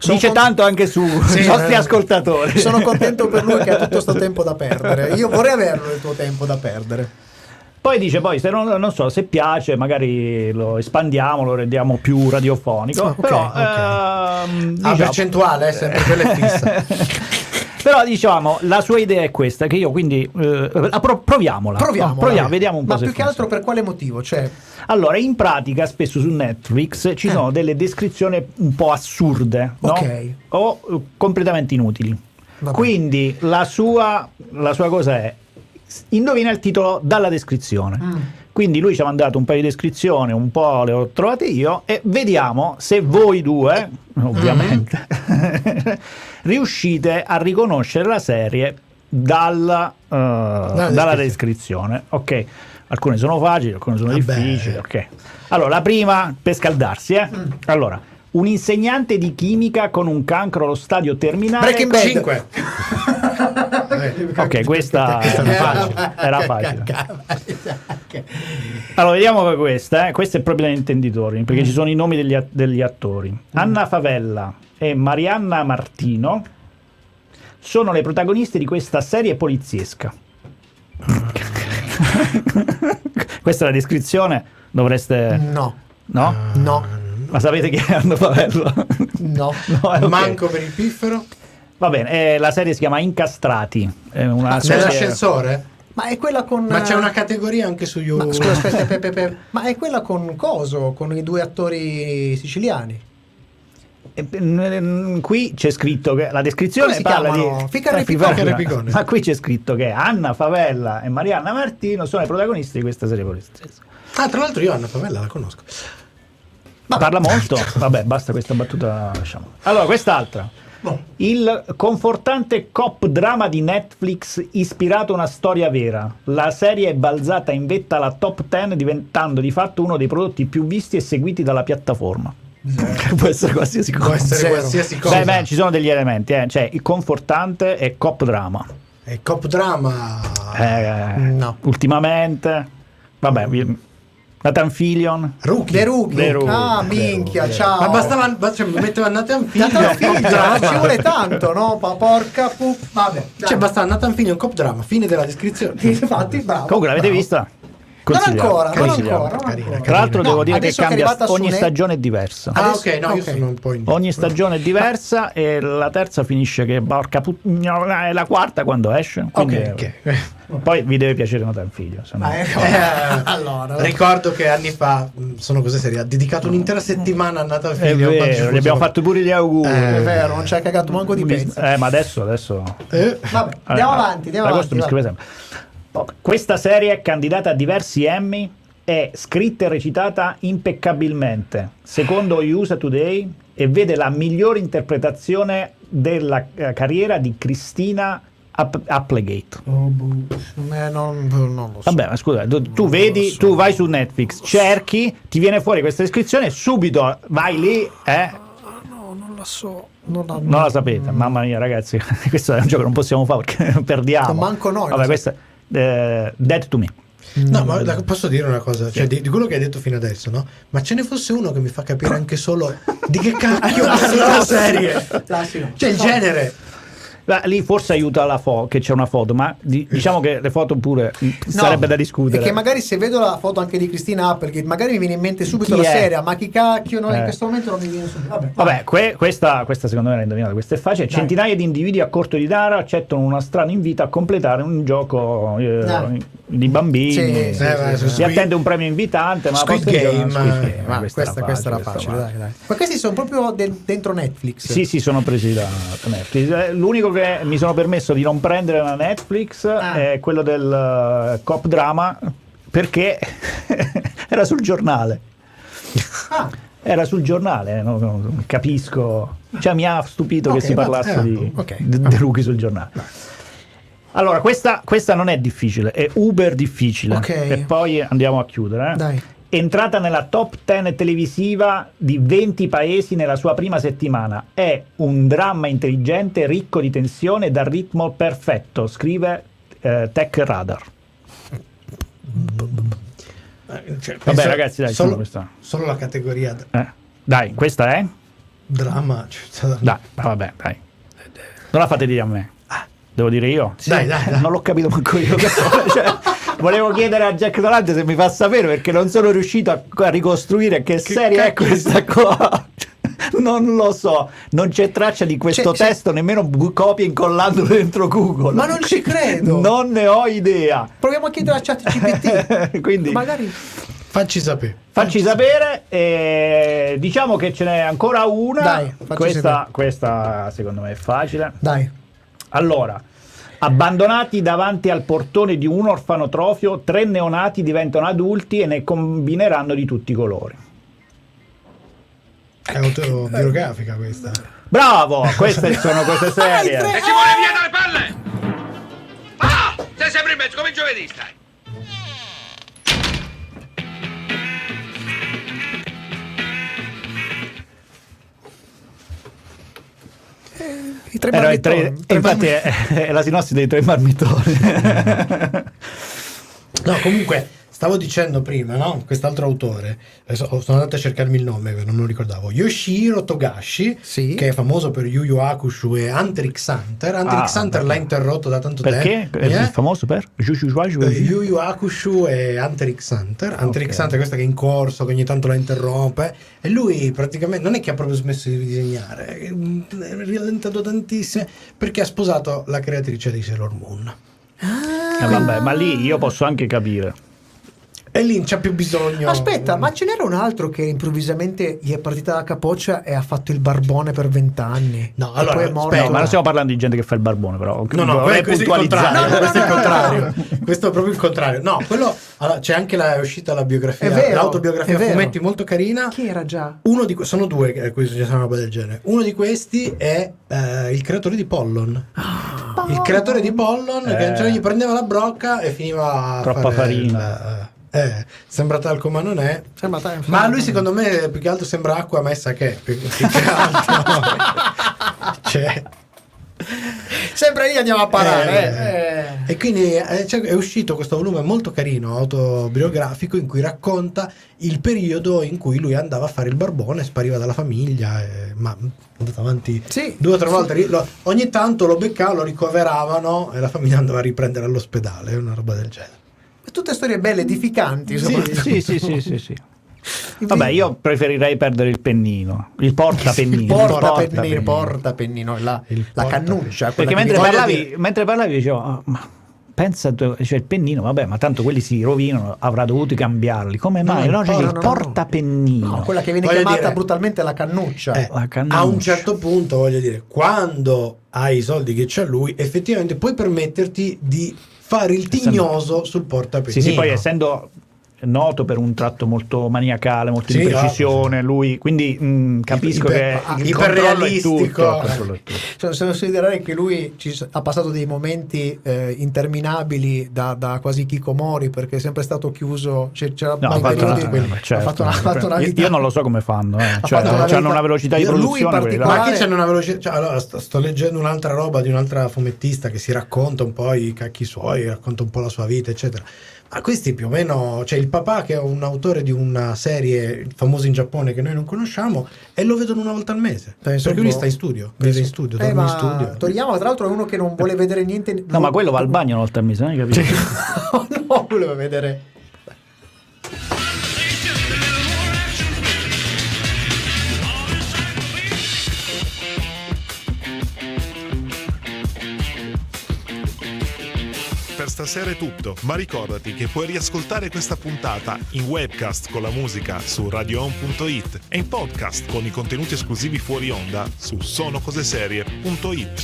Sono Dice con- tanto anche sui (laughs) Sì, nostri eh. ascoltatori. Sono contento per lui che ha tutto sto tempo da perdere. Io vorrei averlo il tuo tempo da perdere. Poi dice poi se non, non so se piace magari lo espandiamo, lo rendiamo più radiofonico. Ah, ok, però ok. ehm, A diciamo- percentuale, eh, sempre quella è fissa. (laughs) Però diciamo, la sua idea è questa, che io quindi eh, pro- proviamola. Proviamo. No, proviamo, vediamo un po' Ma più che funziona. altro per quale motivo? Cioè, Allora, in pratica spesso su Netflix ci Eh. sono delle descrizioni un po' assurde, no? Ok. O eh, completamente inutili. Vabbè. Quindi la sua, la sua cosa è indovina il titolo dalla descrizione. Mm. Quindi lui ci ha mandato un paio di descrizioni, un po' le ho trovate io e vediamo se voi due, ovviamente, (laughs) riuscite a riconoscere la serie dalla, eh, dalla descrizione. descrizione. Ok, alcune sono facili, alcune sono Vabbè. difficili. Ok. Allora, la prima per scaldarsi, eh. Mm. Allora, un insegnante di chimica con un cancro allo stadio terminale. Breaking Bad. 5. (laughs) Ok, questa (laughs) era facile. Allora, vediamo questa. eh. Questa è proprio da intenditori, perché ci sono i nomi degli, degli attori. Anna Favella e Marianna Martino sono le protagoniste di questa serie poliziesca. (laughs) questa è la descrizione. Dovreste. No, No? no, Ma sapete chi è Anna Favella? no. (laughs) No, eh, ok. Manco per il piffero. Va bene, eh, la serie si chiama Incastrati. È una Ah, serie- Nell'ascensore? Ma è quella con. Ma c'è una categoria anche su You. Ma scusa, aspetta, (laughs) pe- pe- pe- ma è quella con Coso, con i due attori siciliani. E, Qui c'è scritto che la descrizione parla chiamano? di Ficarre Eh, Picone. Picone. Ma qui c'è scritto che Anna Favella e Marianna Martino sono i protagonisti di questa serie poliziesca. Ah, tra l'altro io Anna Favella la conosco. Parla molto. Vabbè, basta questa battuta. Lasciamo. Allora, quest'altra. Boh. Il confortante cop drama di Netflix ispirato a una storia vera. La serie è balzata in vetta alla top 10 diventando di fatto uno dei prodotti più visti e seguiti dalla piattaforma. (laughs) Può essere qualsiasi cosa. Può essere Zero. qualsiasi cosa. Beh, beh, ci sono degli elementi, eh. cioè il confortante e cop drama. È cop drama. Eh, No. Ultimamente, vabbè, vi- Nathan Fillion. Rookie. The Rookie. The Rookie. Ah, minchia, ciao. Ma bastava, ba- cioè, metteva Nathan Fillion. Nathan Fillion, ci vuole (laughs) tanto, no? Pa- porca pu- Vabbè. dai. Cioè, bastava Nathan Fillion, cop drama. Fine della descrizione. (laughs) Infatti, bravo. Comunque, l'avete bravo. vista? Non Consigliamo, ancora, non ancora. non Carina. Tra l'altro, No, devo dire che è cambia su ogni stagione è diversa. Ah, Adesso- ok, no, io ok. sono un po' in. Ogni stagione è diversa e la terza finisce che porca put- no, è la quarta quando esce. Quindi, Ok, ok. (laughs) Poi vi deve piacere Nathan Fillion. se no- Ah, ecco. (laughs) Eh, (laughs) allora, Ricordo che anni fa, mh, sono cose serie, ha dedicato un'un'intera settimana a È Fillion. quando ci vero, gli abbiamo fatto pure gli auguri. Eh, è vero, non ci ha cagato manco di pezzi. Eh, ma adesso, adesso Eh, Vabbè, andiamo avanti, andiamo Agosto avanti. mi va. scrive sempre. Questa serie è candidata a diversi Emmy, è scritta e recitata impeccabilmente, secondo USA Today, e vede la migliore interpretazione della eh, carriera di Christina App- Applegate. Oh, boh. Eh, non, non lo so. Vabbè, ma scusa, tu, tu Non vedi, lo so. tu vai su Netflix, cerchi, ti viene fuori questa descrizione, subito vai lì, eh, la so. Non la, Non la sapete, mamma mia, ragazzi. (laughs) questo è un gioco che non possiamo fare perché (laughs) perdiamo. Non manco noi, Vabbè, lo questo è eh, Dead to Me. No, ma la- posso dire una cosa, cioè di, di quello che hai detto fino adesso, no? Ma ce ne fosse uno che mi fa capire (laughs) anche solo di che (laughs) cacchio parla la serie. Cioè il genere. Beh, lì forse aiuta la foto, che c'è una foto, ma di- diciamo che le foto pure mh, sarebbe da discutere. Che magari se vedo la foto anche di Cristina Applegate, magari mi viene in mente subito Chi la serie, ma chi cacchio, no? In Eh. questo momento non mi viene subito. Vabbè, Vabbè, que- questa, questa secondo me l'ha indovinata, questa è facile. Dai. Centinaia di individui a corto di dara accettano una strana invita a completare un gioco eh. Di bambini. Sì, sì, Eh, Si Squid- attende un premio invitante, ma Squid Game, Squid eh, Game, Ma questa, era questa era questa facile, qua. dai, dai. Ma questi sono proprio de- dentro Netflix. Sì, sì, sono presi da Netflix. Eh, L'unico che mi sono permesso di non prendere da Netflix Ah. è quello del eh, cop drama perché (laughs) era sul giornale. Ah, Era sul giornale, no, no, capisco. Cioè, mi ha stupito Ok, che si parlasse eh, di, ok. di- di Rookie sul giornale. Allora, questa, questa non è difficile, è uber difficile. Ok. E poi andiamo a chiudere. eh. Dai. Entrata nella top 10 televisiva di 20 paesi nella sua prima settimana. È un dramma intelligente, ricco di tensione, dal ritmo perfetto, scrive eh, Tech Radar. Cioè, Vabbè, ragazzi, dai, solo, solo la categoria Eh. Dai, questa è? dramma. cioè, Dai, vabbè, dai. Non la fate dire a me. Devo dire io? Dai, dai, dai. Non l'ho capito manco io. (laughs) Cioè, volevo chiedere a Jack Dolante se mi fa sapere perché non sono riuscito a, a ricostruire che, serie è questa qua. (laughs) Non lo so, non c'è traccia di questo C'è- c'è- testo, nemmeno bu- copia incollandolo (laughs) dentro Google. Ma non ci credo. Non ne ho idea. proviamo a chiedere a chat GPT. Quindi Magari. Facci sapere. facci sapere. eh, diciamo che ce n'è ancora una. Dai, facci questa, sapere. questa secondo me è facile. Dai. Allora, abbandonati davanti al portone di un orfanotrofio, tre neonati diventano adulti e ne combineranno di tutti i colori. È autobiografica questa. Bravo, (laughs) queste sono cose serie. E Simone, via dalle palle! Ah! Sei sempre in mezzo, come giovedì stai. I tre Erano i tre- tre infatti marmittoni. è, (laughs) è la sinossi dei tre marmitoni. (laughs) No, comunque, stavo dicendo prima, no? Quest'altro autore, sono andato a cercarmi il nome, non lo ricordavo, Yoshiro Togashi, Sì. che è famoso per Yu Yu Hakushu e Hunter x Hunter. Hunter Ah, x Hunter l'ha interrotto da tanto Perché? tempo. È Eh? famoso per? Yu Yu Hakushu e Hunter x Hunter. Hunter Ok. x Hunter è questa che è in corso, che ogni tanto la interrompe. E lui praticamente non è che ha proprio smesso di disegnare, è rallentato tantissimo perché ha sposato la creatrice di Sailor Moon. Eh, vabbè, ma lì io posso anche capire. E lì non c'è più bisogno. Aspetta, ma ce n'era un altro che improvvisamente gli è partita la capoccia e ha fatto il barbone per vent'anni. No, E allora, poi è morto. aspetta. No, ma non stiamo parlando di gente che fa il barbone, però. No, no, vorrei questo è il contrario. No, no, questo è il contrario. Questo è proprio il contrario. No, quello allora, c'è anche la, è uscita la biografia, È vero, l'autobiografia è a fumetti molto carina. Chi era già? Uno di sono due che- cui succede una roba del genere. Uno di questi è eh, il creatore di Pollon. Il creatore di Pollon che Eh. cioè, gli prendeva la brocca e finiva a Troppa fare farina. il- eh, sembra talco ma non è. Sembra ta- Ma lui secondo me più che altro sembra acqua messa che più, più che altro. (laughs) cioè, Sempre lì andiamo a parare. eh, eh. E quindi eh, cioè, è uscito questo volume molto carino, autobiografico, in cui racconta il periodo in cui lui andava a fare il barbone, spariva dalla famiglia, e- ma è andato avanti Sì. due o tre volte. ri- lo- ogni tanto lo beccavano, lo ricoveravano e la famiglia andava a riprendere all'ospedale, una roba del genere. Tutte storie belle, edificanti. Sì, sì, sì, sì, sì. Vabbè, io preferirei perdere il pennino, il portapennino. Il il porta portapennino. pennino, porta pennino, la, la cannuccia. Perché mentre parlavi, mentre parlavi dicevo, "Ah, ma pensa, cioè il pennino, vabbè, ma tanto quelli si rovinano, avrà dovuto cambiarli. Come mai? il No, c'è por- il no, no, no. portapennino. No, quella che viene Voglio chiamata dire- brutalmente la cannuccia. Eh, la cannuccia. a un certo punto, voglio dire, quando hai i soldi che c'ha lui, effettivamente puoi permetterti di fare il tignoso sul portapennino. Sì, sì, poi essendo noto per un tratto molto maniacale, molto Sì, di precisione, lui, quindi mh, capisco Iper- che il iperrealistico. controllo è tutto, il controllo è tutto. Cioè, se considerare che lui ci ha passato dei momenti eh, interminabili da, da quasi Kikomori perché è sempre stato chiuso. Cioè, c'era No, ha fatto, una, ha certo. fatto una, ha fatto una io, vita. io non lo so come fanno, eh. Ha cioè, una hanno una velocità di produzione. quelli. Ma che c'hanno una velocità? Cioè, allora, sto, sto leggendo un'altra roba di un'altra fumettista che si racconta un po' i cacchi suoi, racconta un po' la sua vita, eccetera. Ma questi più o meno, cioè il papà che è un autore di una serie famosa in Giappone che noi non conosciamo e lo vedono una volta al mese. Penso perché lui sta in studio, vive in studio, Eh, dorme in studio. Toriyama, tra l'altro, è uno che non vuole vedere niente. No, ma quello va al bagno una volta al mese, non hai (laughs) capito? no, voleva vedere. Stasera è tutto, ma ricordati che puoi riascoltare questa puntata in webcast con la musica su radioon.it e in podcast con i contenuti esclusivi fuori onda su sonocoseserie.it.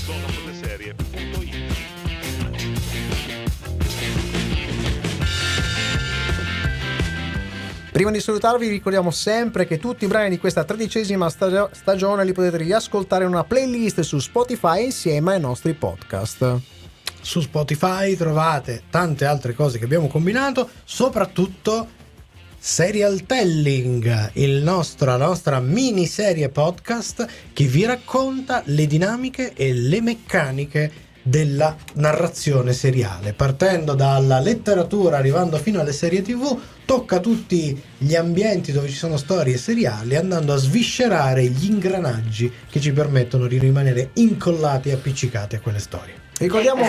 Prima di salutarvi, ricordiamo sempre che tutti i brani di questa tredicesima stagio- stagione li potete riascoltare in una playlist su Spotify insieme ai nostri podcast. Su Spotify trovate tante altre cose che abbiamo combinato, soprattutto Serial Telling, nostro, la nostra miniserie podcast che vi racconta le dinamiche e le meccaniche della narrazione seriale, partendo dalla letteratura, arrivando fino alle serie tv, tocca tutti gli ambienti dove ci sono storie seriali, andando a sviscerare gli ingranaggi che ci permettono di rimanere incollati e appiccicati a quelle storie. Ricordiamo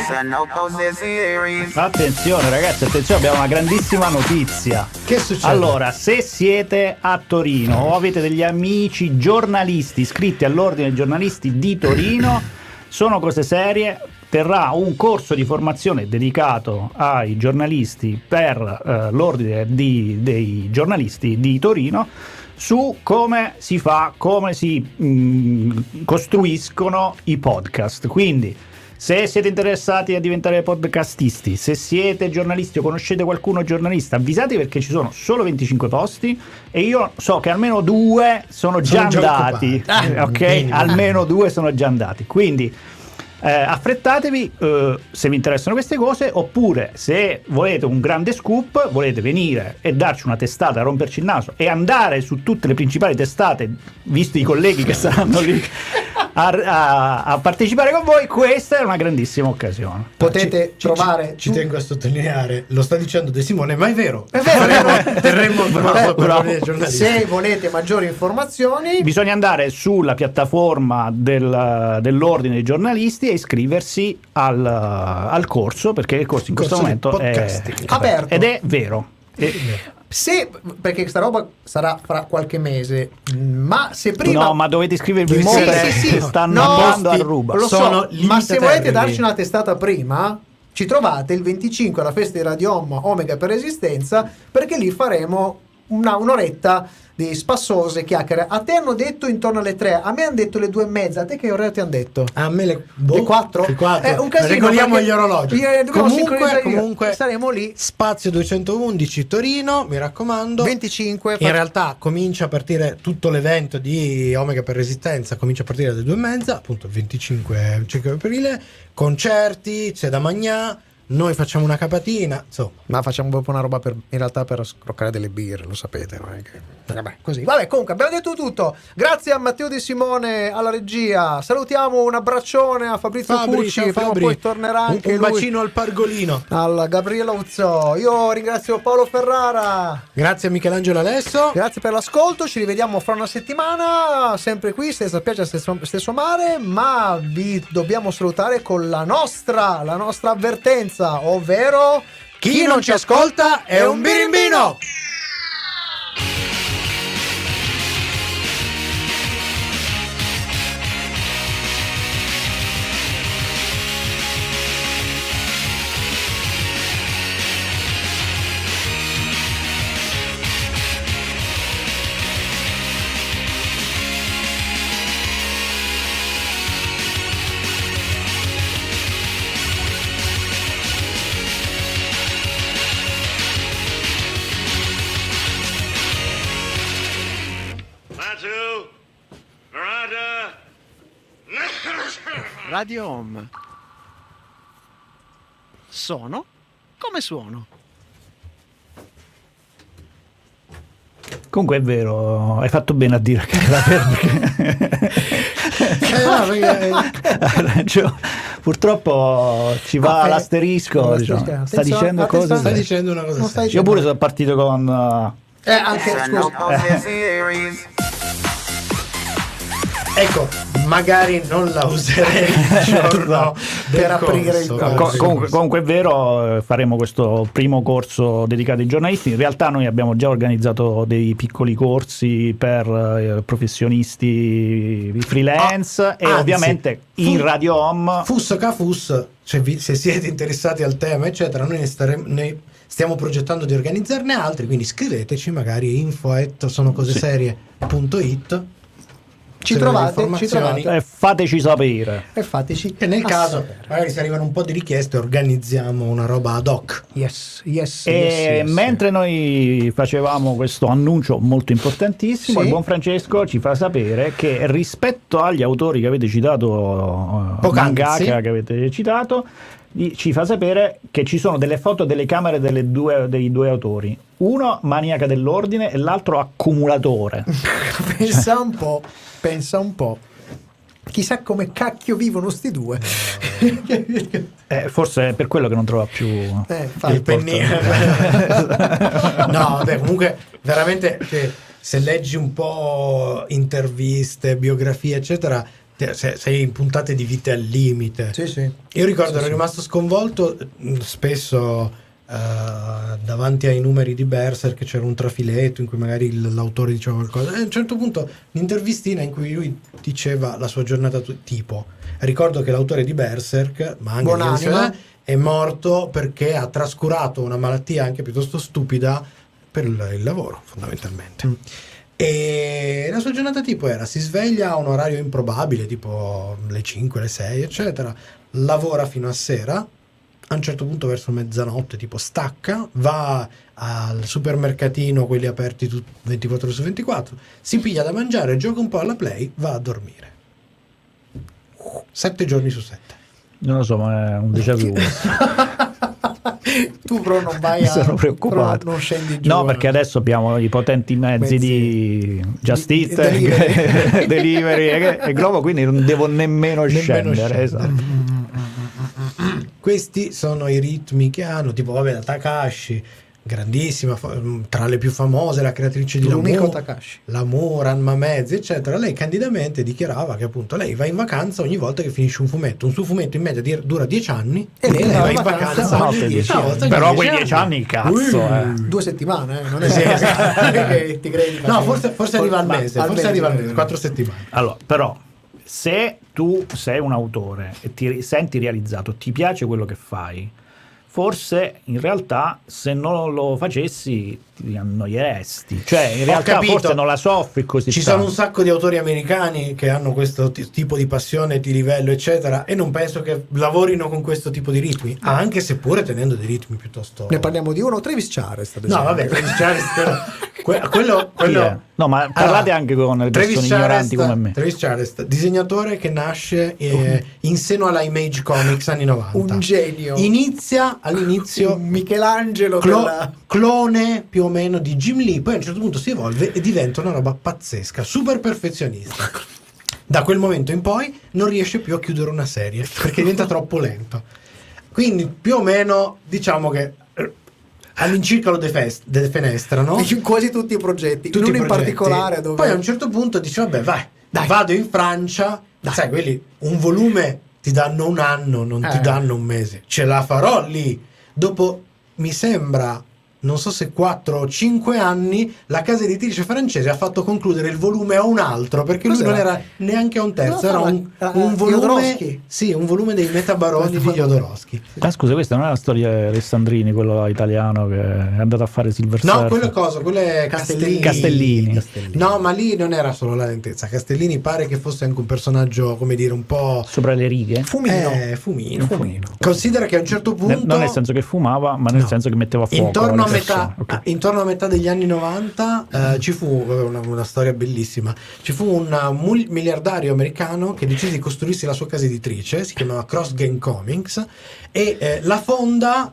Attenzione ragazzi, attenzione, abbiamo una grandissima notizia. Che succede? Allora, se siete a Torino o avete degli amici giornalisti iscritti all'ordine dei giornalisti di Torino, sono cose serie. Terrà un corso di formazione dedicato ai giornalisti per eh, l'ordine di- dei giornalisti di Torino su come si fa, come si mh, costruiscono i podcast. Quindi, se siete interessati a diventare podcastisti, se siete giornalisti o conoscete qualcuno giornalista, avvisate perché ci sono solo 25 posti e io so che almeno due sono già Sono già andati. occupati. Eh, ok, Minimo. almeno due sono già andati. Quindi eh, affrettatevi eh, se vi interessano queste cose oppure se volete un grande scoop volete venire e darci una testata romperci il naso e andare su tutte le principali testate visti i colleghi che saranno lì (laughs) a, a- a partecipare con voi questa è una grandissima occasione potete Ci- trovare Ci, ci tengo a sottolineare, lo sta dicendo De Simone, ma è vero. È vero, (laughs) Terremo, terremo Bravo, bravo. l'ordine dei giornalisti. se volete maggiori informazioni bisogna andare sulla piattaforma del- dell'ordine dei giornalisti e iscriversi al, al corso perché il corso in questo Corso momento è. Aperto. ed è vero E- se perché questa roba sarà fra qualche mese ma se prima no, ma dovete iscrivervi Sì, sì, perché sì, sì. stanno No, andando a sti- ruba. lo so Sono ma se volete termini. darci una testata prima ci trovate il 25 alla festa di Radio Home Omega per Resistenza perché lì faremo una- un'oretta di spassose chiacchiere a te hanno detto intorno alle 3 a me hanno detto le due e mezza a te che ora ti hanno detto A me le, boh, Le quattro? le quattro. È un casino, Regoliamo gli orologi. io- dobbiamo Comunque, comunque, saremo lì Spazio 211 Torino, mi raccomando. 25 In realtà comincia a partire tutto l'evento di Omega per Resistenza, comincia a partire dalle due e mezza, appunto il 25, 5 aprile, concerti, c'è da magnà, noi facciamo una capatina, insomma. Ma facciamo proprio una roba per, in realtà per scroccare delle birre, lo sapete. non è che- Vabbè, così. Vabbè, comunque abbiamo detto tutto. Grazie a Matteo De Simone alla regia. Salutiamo un abbraccione a Fabrizio Fabri, Cucci. ciao Prima o Fabri. poi tornerà Un- anche un, lui. bacino al Pargolino. Al Gabriele Uzzo. Io ringrazio Paolo Ferrara. Grazie a Michelangelo Alesso. Grazie per l'ascolto. Ci rivediamo fra una settimana. Sempre qui, stessa spiaggia, stesso, stesso mare. Ma vi dobbiamo salutare con la nostra, la nostra avvertenza, ovvero. Chi non ci ascolta è un birimbino. Radio Home. Sono come suono. Comunque è vero, hai fatto bene a dire che era (laughs) perché Eh, no, perché- ragione. Purtroppo ci va eh, l'asterisco, diciamo. sta dicendo attenzione. cose. Stai dicendo una cosa seria. Io pure sono partito con uh, Eh, anche, scusa, Ecco, magari non la userei (laughs) il giorno del Per aprire il corso. corso. Co- sì, comunque, è vero, eh, faremo questo primo corso dedicato ai giornalisti. In realtà noi abbiamo già organizzato dei piccoli corsi per eh, professionisti freelance Ah, e anzi, ovviamente in fu- Radio Home Fus Cafus, cioè vi- se siete interessati al tema, eccetera, noi ne, staremo- ne stiamo progettando di organizzarne altri, quindi scriveteci magari info at sono cose serie.it Ci trovate, ci trovate. eh, fateci sapere. e fateci. E nel caso, sapere. magari se arrivano un po' di richieste, organizziamo una roba ad hoc. Yes, yes, E yes, yes. mentre noi facevamo questo annuncio molto importantissimo, Sì. il buon Francesco ci fa sapere che rispetto agli autori che avete citato, eh, Poc'anzi. mangaka che avete citato, ci fa sapere che ci sono delle foto delle camere delle due- dei due autori. Uno maniaca dell'ordine e l'altro accumulatore. (laughs) pensa un po', pensa un po'. Chissà come cacchio vivono sti due. (laughs) Eh, forse è per quello che non trova più Eh, il pennino. (laughs) no, vabbè, comunque veramente che se leggi un po' interviste, biografie, eccetera, te- se- sei in puntate di vite al limite. Sì, sì. Io ricordo, Sì, ero sì. rimasto sconvolto mh, spesso eh, davanti ai numeri di Berserk c'era un trafiletto in cui magari il- l'autore diceva qualcosa. E a un certo punto un'intervistina in cui lui diceva la sua giornata tu- tipo. Ricordo che l'autore di Berserk, ma anche. Berserk, è morto perché ha trascurato una malattia anche piuttosto stupida per il, il lavoro, fondamentalmente. Mm. E la sua giornata tipo era si sveglia a un orario improbabile, tipo le 5, le 6, eccetera, lavora fino a sera, a un certo punto verso mezzanotte tipo stacca, va al supermercatino, quelli aperti tut- 24 ore su 24, si piglia da mangiare, gioca un po' alla play, va a dormire. Sette giorni su sette. Non lo so, ma è un déjà vu. tu però non vai Mi a sono preoccupato. non scendi giù. No, perché adesso abbiamo i potenti mezzi, Mezzi di Just di- Eat, delivery. (laughs) Delivery e, e Globo, quindi non devo nemmeno, Nemmeno scendere. scendere. esatto. Questi sono i ritmi che hanno, tipo vabbè la Takashi, grandissima, fa- tra le più famose, la creatrice di L'unico Takashi. Lamu, Ranma Mezzi, eccetera. Lei candidamente dichiarava che appunto lei va in vacanza ogni volta che finisce un fumetto. Un suo fumetto in media di- dura 10 anni E lei va va in vacanza vacanza ogni ogni 10 no, anni. ogni Però 10 quei dieci anni, cazzo, Ui. eh. Due settimane, eh, non è Sì, esatto. (laughs) ti credi. No, forse, forse arriva al mese, forse arriva al mese, eh. 4 settimane. Allora, però, se tu sei un autore e ti senti realizzato, ti piace quello che fai, forse in realtà se non lo facessi ti annoieresti. Cioè, in Ho realtà capito. forse non la soffri così Ci tanto. sono un sacco di autori americani che hanno questo ti- tipo di passione, di livello, eccetera, e non penso che lavorino con questo tipo di ritmi, anche seppure tenendo dei ritmi piuttosto. Ne parliamo di uno, Travis Charest. ad No, vabbè, Travis Charest, quello, (laughs) que- quello, quello-? No, ma parlate anche con le Travis persone ignoranti Charest- come me. Travis Charest, disegnatore che nasce eh, in seno alla Image Comics anni 90. Un genio. Inizia all'inizio Michelangelo clo- della- clone più o meno di Jim Lee, poi a un certo punto si evolve e diventa una roba pazzesca, super perfezionista. Da quel momento in poi non riesce più a chiudere una serie perché diventa (laughs) troppo lento. Quindi più o meno diciamo che eh, all'incirca lo defes- defenestrano. in quasi tutti i progetti, tutti in particolare dove Poi a un certo punto dice vabbè vai, Dai. vado in Francia, sai quelli un volume ti danno un anno, non ti Eh. danno un mese, ce la farò lì. Dopo mi sembra non so se 4 o 5 anni la casa editrice francese ha fatto concludere il volume a un altro perché lui Cos'era? non era neanche a un terzo, era No, un, era- un volume sì, un volume dei metabaroni di Jodorowsky. Ah, scusa, questa non è la storia di Alessandrini, quello italiano che è andato a fare Silver No, quello è cosa, quello è Castellini. Castellini. Castellini. No, ma lì non era solo la lentezza. Castellini pare che fosse anche un personaggio, come dire, un po'. Sopra le righe? Fumino. Eh, fumino. Fumino. Considera che a un certo punto. non nel senso che fumava, ma nel No. senso che metteva fuoco. Intorno a metà, persone, ok. ah, intorno a metà degli anni 90 eh, ci fu eh, una, una storia bellissima. Ci fu un uh, mul- miliardario americano che decise di costruirsi la sua casa editrice, si chiamava Cross Game Comics, e eh, la fonda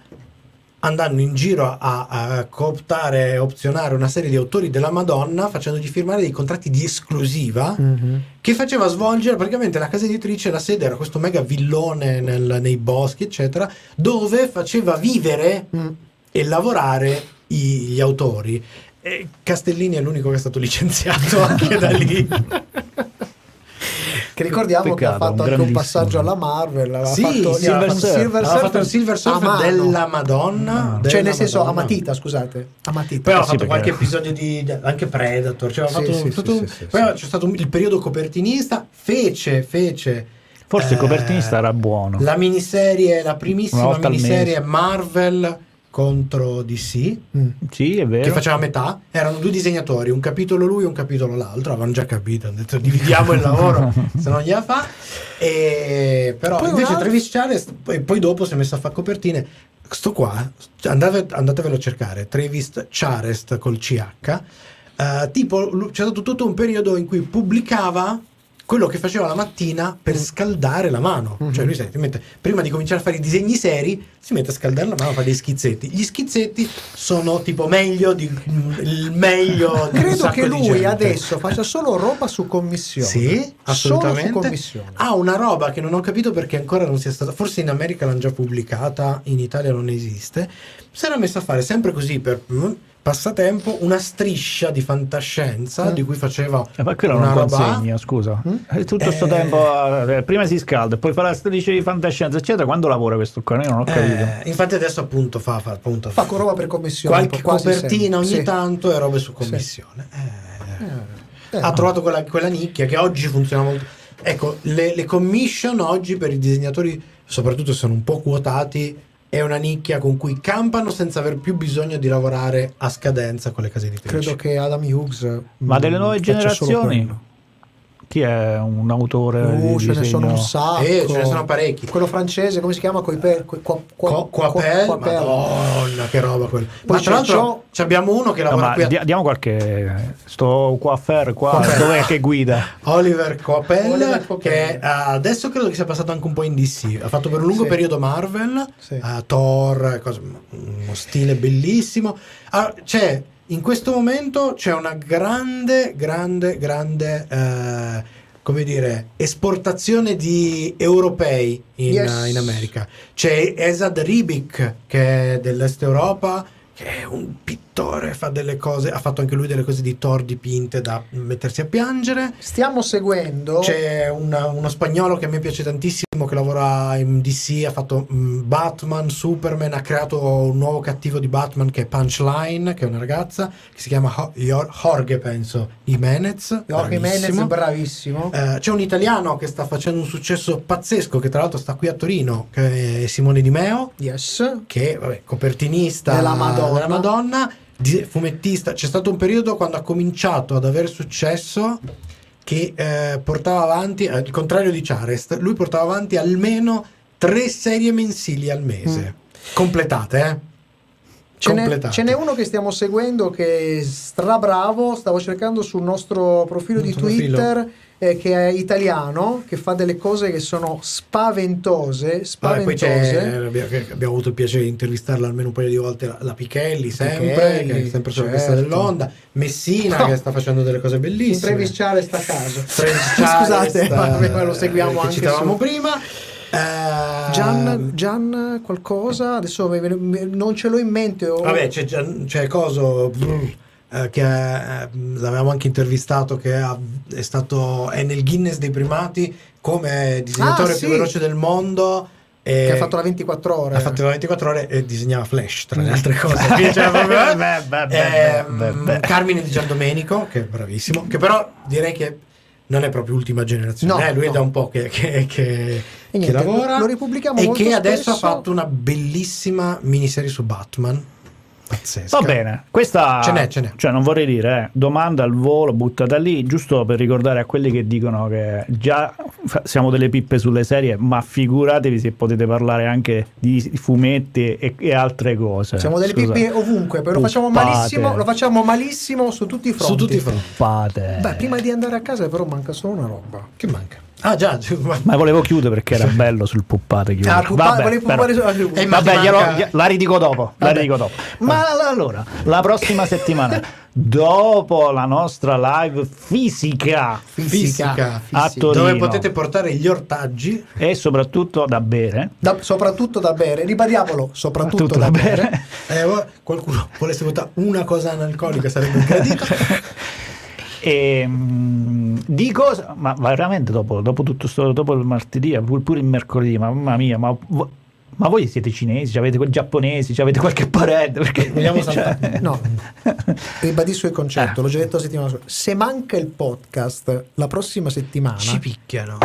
andando in giro a, a cooptare e opzionare una serie di autori della Madonna facendogli firmare dei contratti di esclusiva Mhm. che faceva svolgere praticamente la casa editrice, la sede era questo mega villone nel- nei boschi, eccetera, dove faceva vivere Mm. E lavorare i- gli autori. E Castellini è l'unico che è stato licenziato (laughs) anche da lì. Che ricordiamo che ha Peccato, fatto un anche un passaggio alla Marvel. Aveva Sì, fatto sì, ha Silver fatto il a mano. della Madonna. Ah. della Cioè, nel senso, a Madonna. matita, scusate. A matita. Poi aveva sì, fatto perché- qualche episodio di anche Predator. Cioè, Sì, fatto sì, tutto- sì, sì, sì, poi sì. c'è stato il periodo copertinista. Fece, fece. Forse il eh, copertinista era buono. La miniserie, la primissima miniserie mese. Marvel contro DC. Mm. Sì, è vero. Che faceva metà, erano due disegnatori, un capitolo lui e un capitolo l'altro. Avevano già capito, hanno detto dividiamo il lavoro, (laughs) se non gliela fa. E, però Poi invece altro- Travis Charles, poi, poi dopo si è messo a fare copertine. Sto qua, andate, andatevelo a cercare. Travis Charest col CH. Eh, tipo, c'è stato tutto un periodo in cui pubblicava quello che faceva la mattina per scaldare la mano. Cioè, lui sai, ti mette- prima di cominciare a fare i disegni seri, si mette a scaldare la mano, fa dei schizzetti. Gli schizzetti sono tipo meglio di il meglio di Credo che di lui adesso faccia solo roba su commissione. Sì, Solo assolutamente. su commissione. Ha una roba che non ho capito perché ancora non sia stata. Forse in America l'hanno già pubblicata, in Italia non esiste. Si era messa a fare sempre così per mm, passatempo una striscia di fantascienza Mm. di cui faceva Eh, ma quello una non consegna, scusa. Mm? Eh, Tutto questo Eh. tempo, eh, prima si scalda, poi fa la striscia di fantascienza, eccetera. Quando lavora questo qua? Io non ho capito. Eh, infatti adesso appunto fa, fa appunto Fa con roba per commissione. qualche copertina sempre. ogni Sì. tanto e robe su commissione. Eh, Eh, ha trovato quella, quella nicchia che oggi funziona molto. Ecco, le, le commission oggi per i disegnatori, soprattutto sono un po' quotati, è una nicchia con cui campano senza aver più bisogno di lavorare a scadenza con le case editrici. Credo che Adam Hughes. Ma mm, delle nuove solo generazioni? Chi è un autore Uh, di ce ne sono un sacco. Eh, ce ne sono parecchi. Quello francese, come si chiama? Coi per, coi, qua, qua, Co- Coapel, qua- Coapel. madonna che roba quella. Poi Ma c'è tra l'altro abbiamo uno che No, lavora ma qui a dia- diamo qualche. Sto qua a Fer, qua. Coapel. Dov'è che guida? Oliver Coapel, che adesso credo che sia passato anche un po' in DC. Ha fatto per un lungo Sì. periodo Marvel, Sì. eh, Thor, cose- uno stile bellissimo. Ah, c'è in questo momento c'è una grande, grande, grande. eh, come dire, esportazione di europei in, Yes. in America. C'è Esad Ribic, che è dell'Est Europa, che è un pittore, fa delle cose, ha fatto anche lui delle cose di Thor dipinte da mettersi a piangere. Stiamo seguendo. C'è una- uno spagnolo che a me piace tantissimo che lavora in DC, ha fatto mm, Batman, Superman, ha creato un nuovo cattivo di Batman che è Punchline, che è una ragazza, che si chiama Ho- Jorge, penso, Jimenez. Jorge Menez, bravissimo. bravissimo. Eh, c'è un italiano che sta facendo un successo pazzesco, che tra l'altro sta qui a Torino, che è Simone Di Meo, Yes. che vabbè, copertinista Della Madonna. della Madonna, fumettista. C'è stato un periodo quando ha cominciato ad avere successo che eh, portava avanti, al contrario di Charest, lui portava avanti almeno tre serie mensili al mese. Completate, eh? Ce n'è, ce n'è uno che stiamo seguendo che è strabravo, stavo cercando sul nostro profilo di Nostro profilo. Twitter, eh, che è italiano, che fa delle cose che sono spaventose, Vabbè, poi c'è, spaventose. abbiamo, che abbiamo avuto il piacere di intervistarla almeno un paio di volte la, la Pichelli sempre Pichelli, che è sempre sulla certo. dell'onda Messina No. che sta facendo delle cose bellissime Travis Charles a caso. (laughs) Scusate, ma eh, lo seguiamo che anche citavamo su- prima Eh, Gian, Gian qualcosa, adesso non ce l'ho in mente. o- Vabbè, c'è, Gian- c'è Coso brr, eh, che eh, l'avevamo anche intervistato, che ha- è stato è nel Guinness dei primati come disegnatore Ah, più sì. veloce del mondo. e- che ha fatto la 24 ore. ha fatto 24 ore e disegnava Flash tra le Mm. altre cose. (laughs) Quindi. Carmine Di Giandomenico, che è bravissimo, che però direi che non è proprio ultima generazione, No, eh, lui è no. da un po' che, che- che- E che niente, lavora lo ripubblichiamo e che adesso ha spesso. fatto una bellissima miniserie su Batman. Pazzesca. Va bene, questa Ce n'è, ce n'è. Cioè, non vorrei dire, eh, domanda al volo buttata lì, giusto per ricordare a quelli che dicono che già siamo delle pippe sulle serie, ma figuratevi se potete parlare anche di fumetti e, e altre cose. Siamo delle Scusa. pippe ovunque, però lo facciamo lo facciamo malissimo su tutti i fronti. Su tutti i fronti. Puppate. Beh, prima di andare a casa però manca solo una roba. Che manca? Ah già, (laughs) ma- volevo chiudere perché era bello sul puppate chiudere. Ah, puppa- Vabbè, volevi però- puppare su- Eh, ma Vabbè, glielo- manca- la ridico dopo. La ridico dopo. Ma allora, la prossima settimana, (laughs) dopo la nostra live fisica fisica, a Torino dove potete portare gli ortaggi. e soprattutto da bere, Da- soprattutto da bere, ribadiamolo, soprattutto tutto da, da bere. bere. Eh, qualcuno volesse votare una cosa analcolica sarebbe gradito. (laughs) E, mm, di cosa, ma veramente dopo, dopo tutto sto, dopo il martedì, pur- pure il mercoledì, mamma mia, ma, ma voi siete cinesi, avete quei giapponesi, avete qualche parente? Perché, Vogliamo (laughs) cioè, saltare? No, (laughs) ribadisco il concetto, Eh. l'ho già detto la settimana scorsa. Se manca il podcast la prossima settimana, Ci picchiano.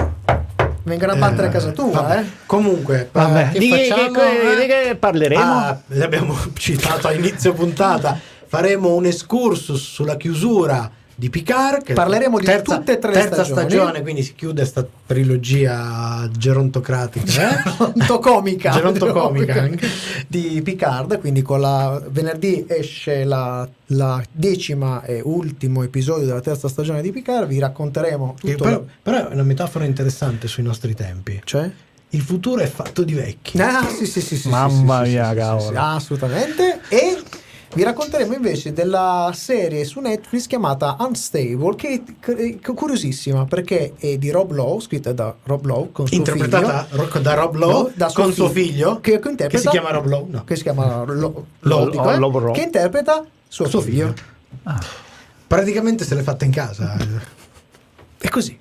vengono a battere a casa tua, Vabbè. eh? Comunque, Vabbè, eh, che di, che, facciamo? che- eh? di che parleremo? Ah, l'abbiamo (laughs) citato a inizio puntata. Faremo un excursus sulla chiusura di Picard. che- Parleremo di tutte e tre le terza stagioni. stagione, quindi si chiude sta trilogia gerontocratica. Eh? Gerontocomica (laughs) Gerontocomica. (laughs) di Picard quindi con la venerdì esce la, la decima e ultimo episodio della terza stagione di Picard vi racconteremo tutto però, però è una metafora interessante sui nostri tempi. cioè Il futuro è fatto di vecchi. ah sì sì sì, sì Mamma sì, mia, sì, sì, cavolo. sì, assolutamente e vi racconteremo invece della serie su Netflix chiamata Unstable che è cu- curiosissima perché è di Rob Lowe scritta da Rob Lowe con suo Interpretata figlio da Rob Lowe da con suo figlio, che, che che si chiama Rob Lowe. No. che si chiama Lo- Lo- Lowe, eh, Lowe Rowe. che interpreta suo, Suo figlio. figlio. Praticamente se l'è fatta in casa. È così.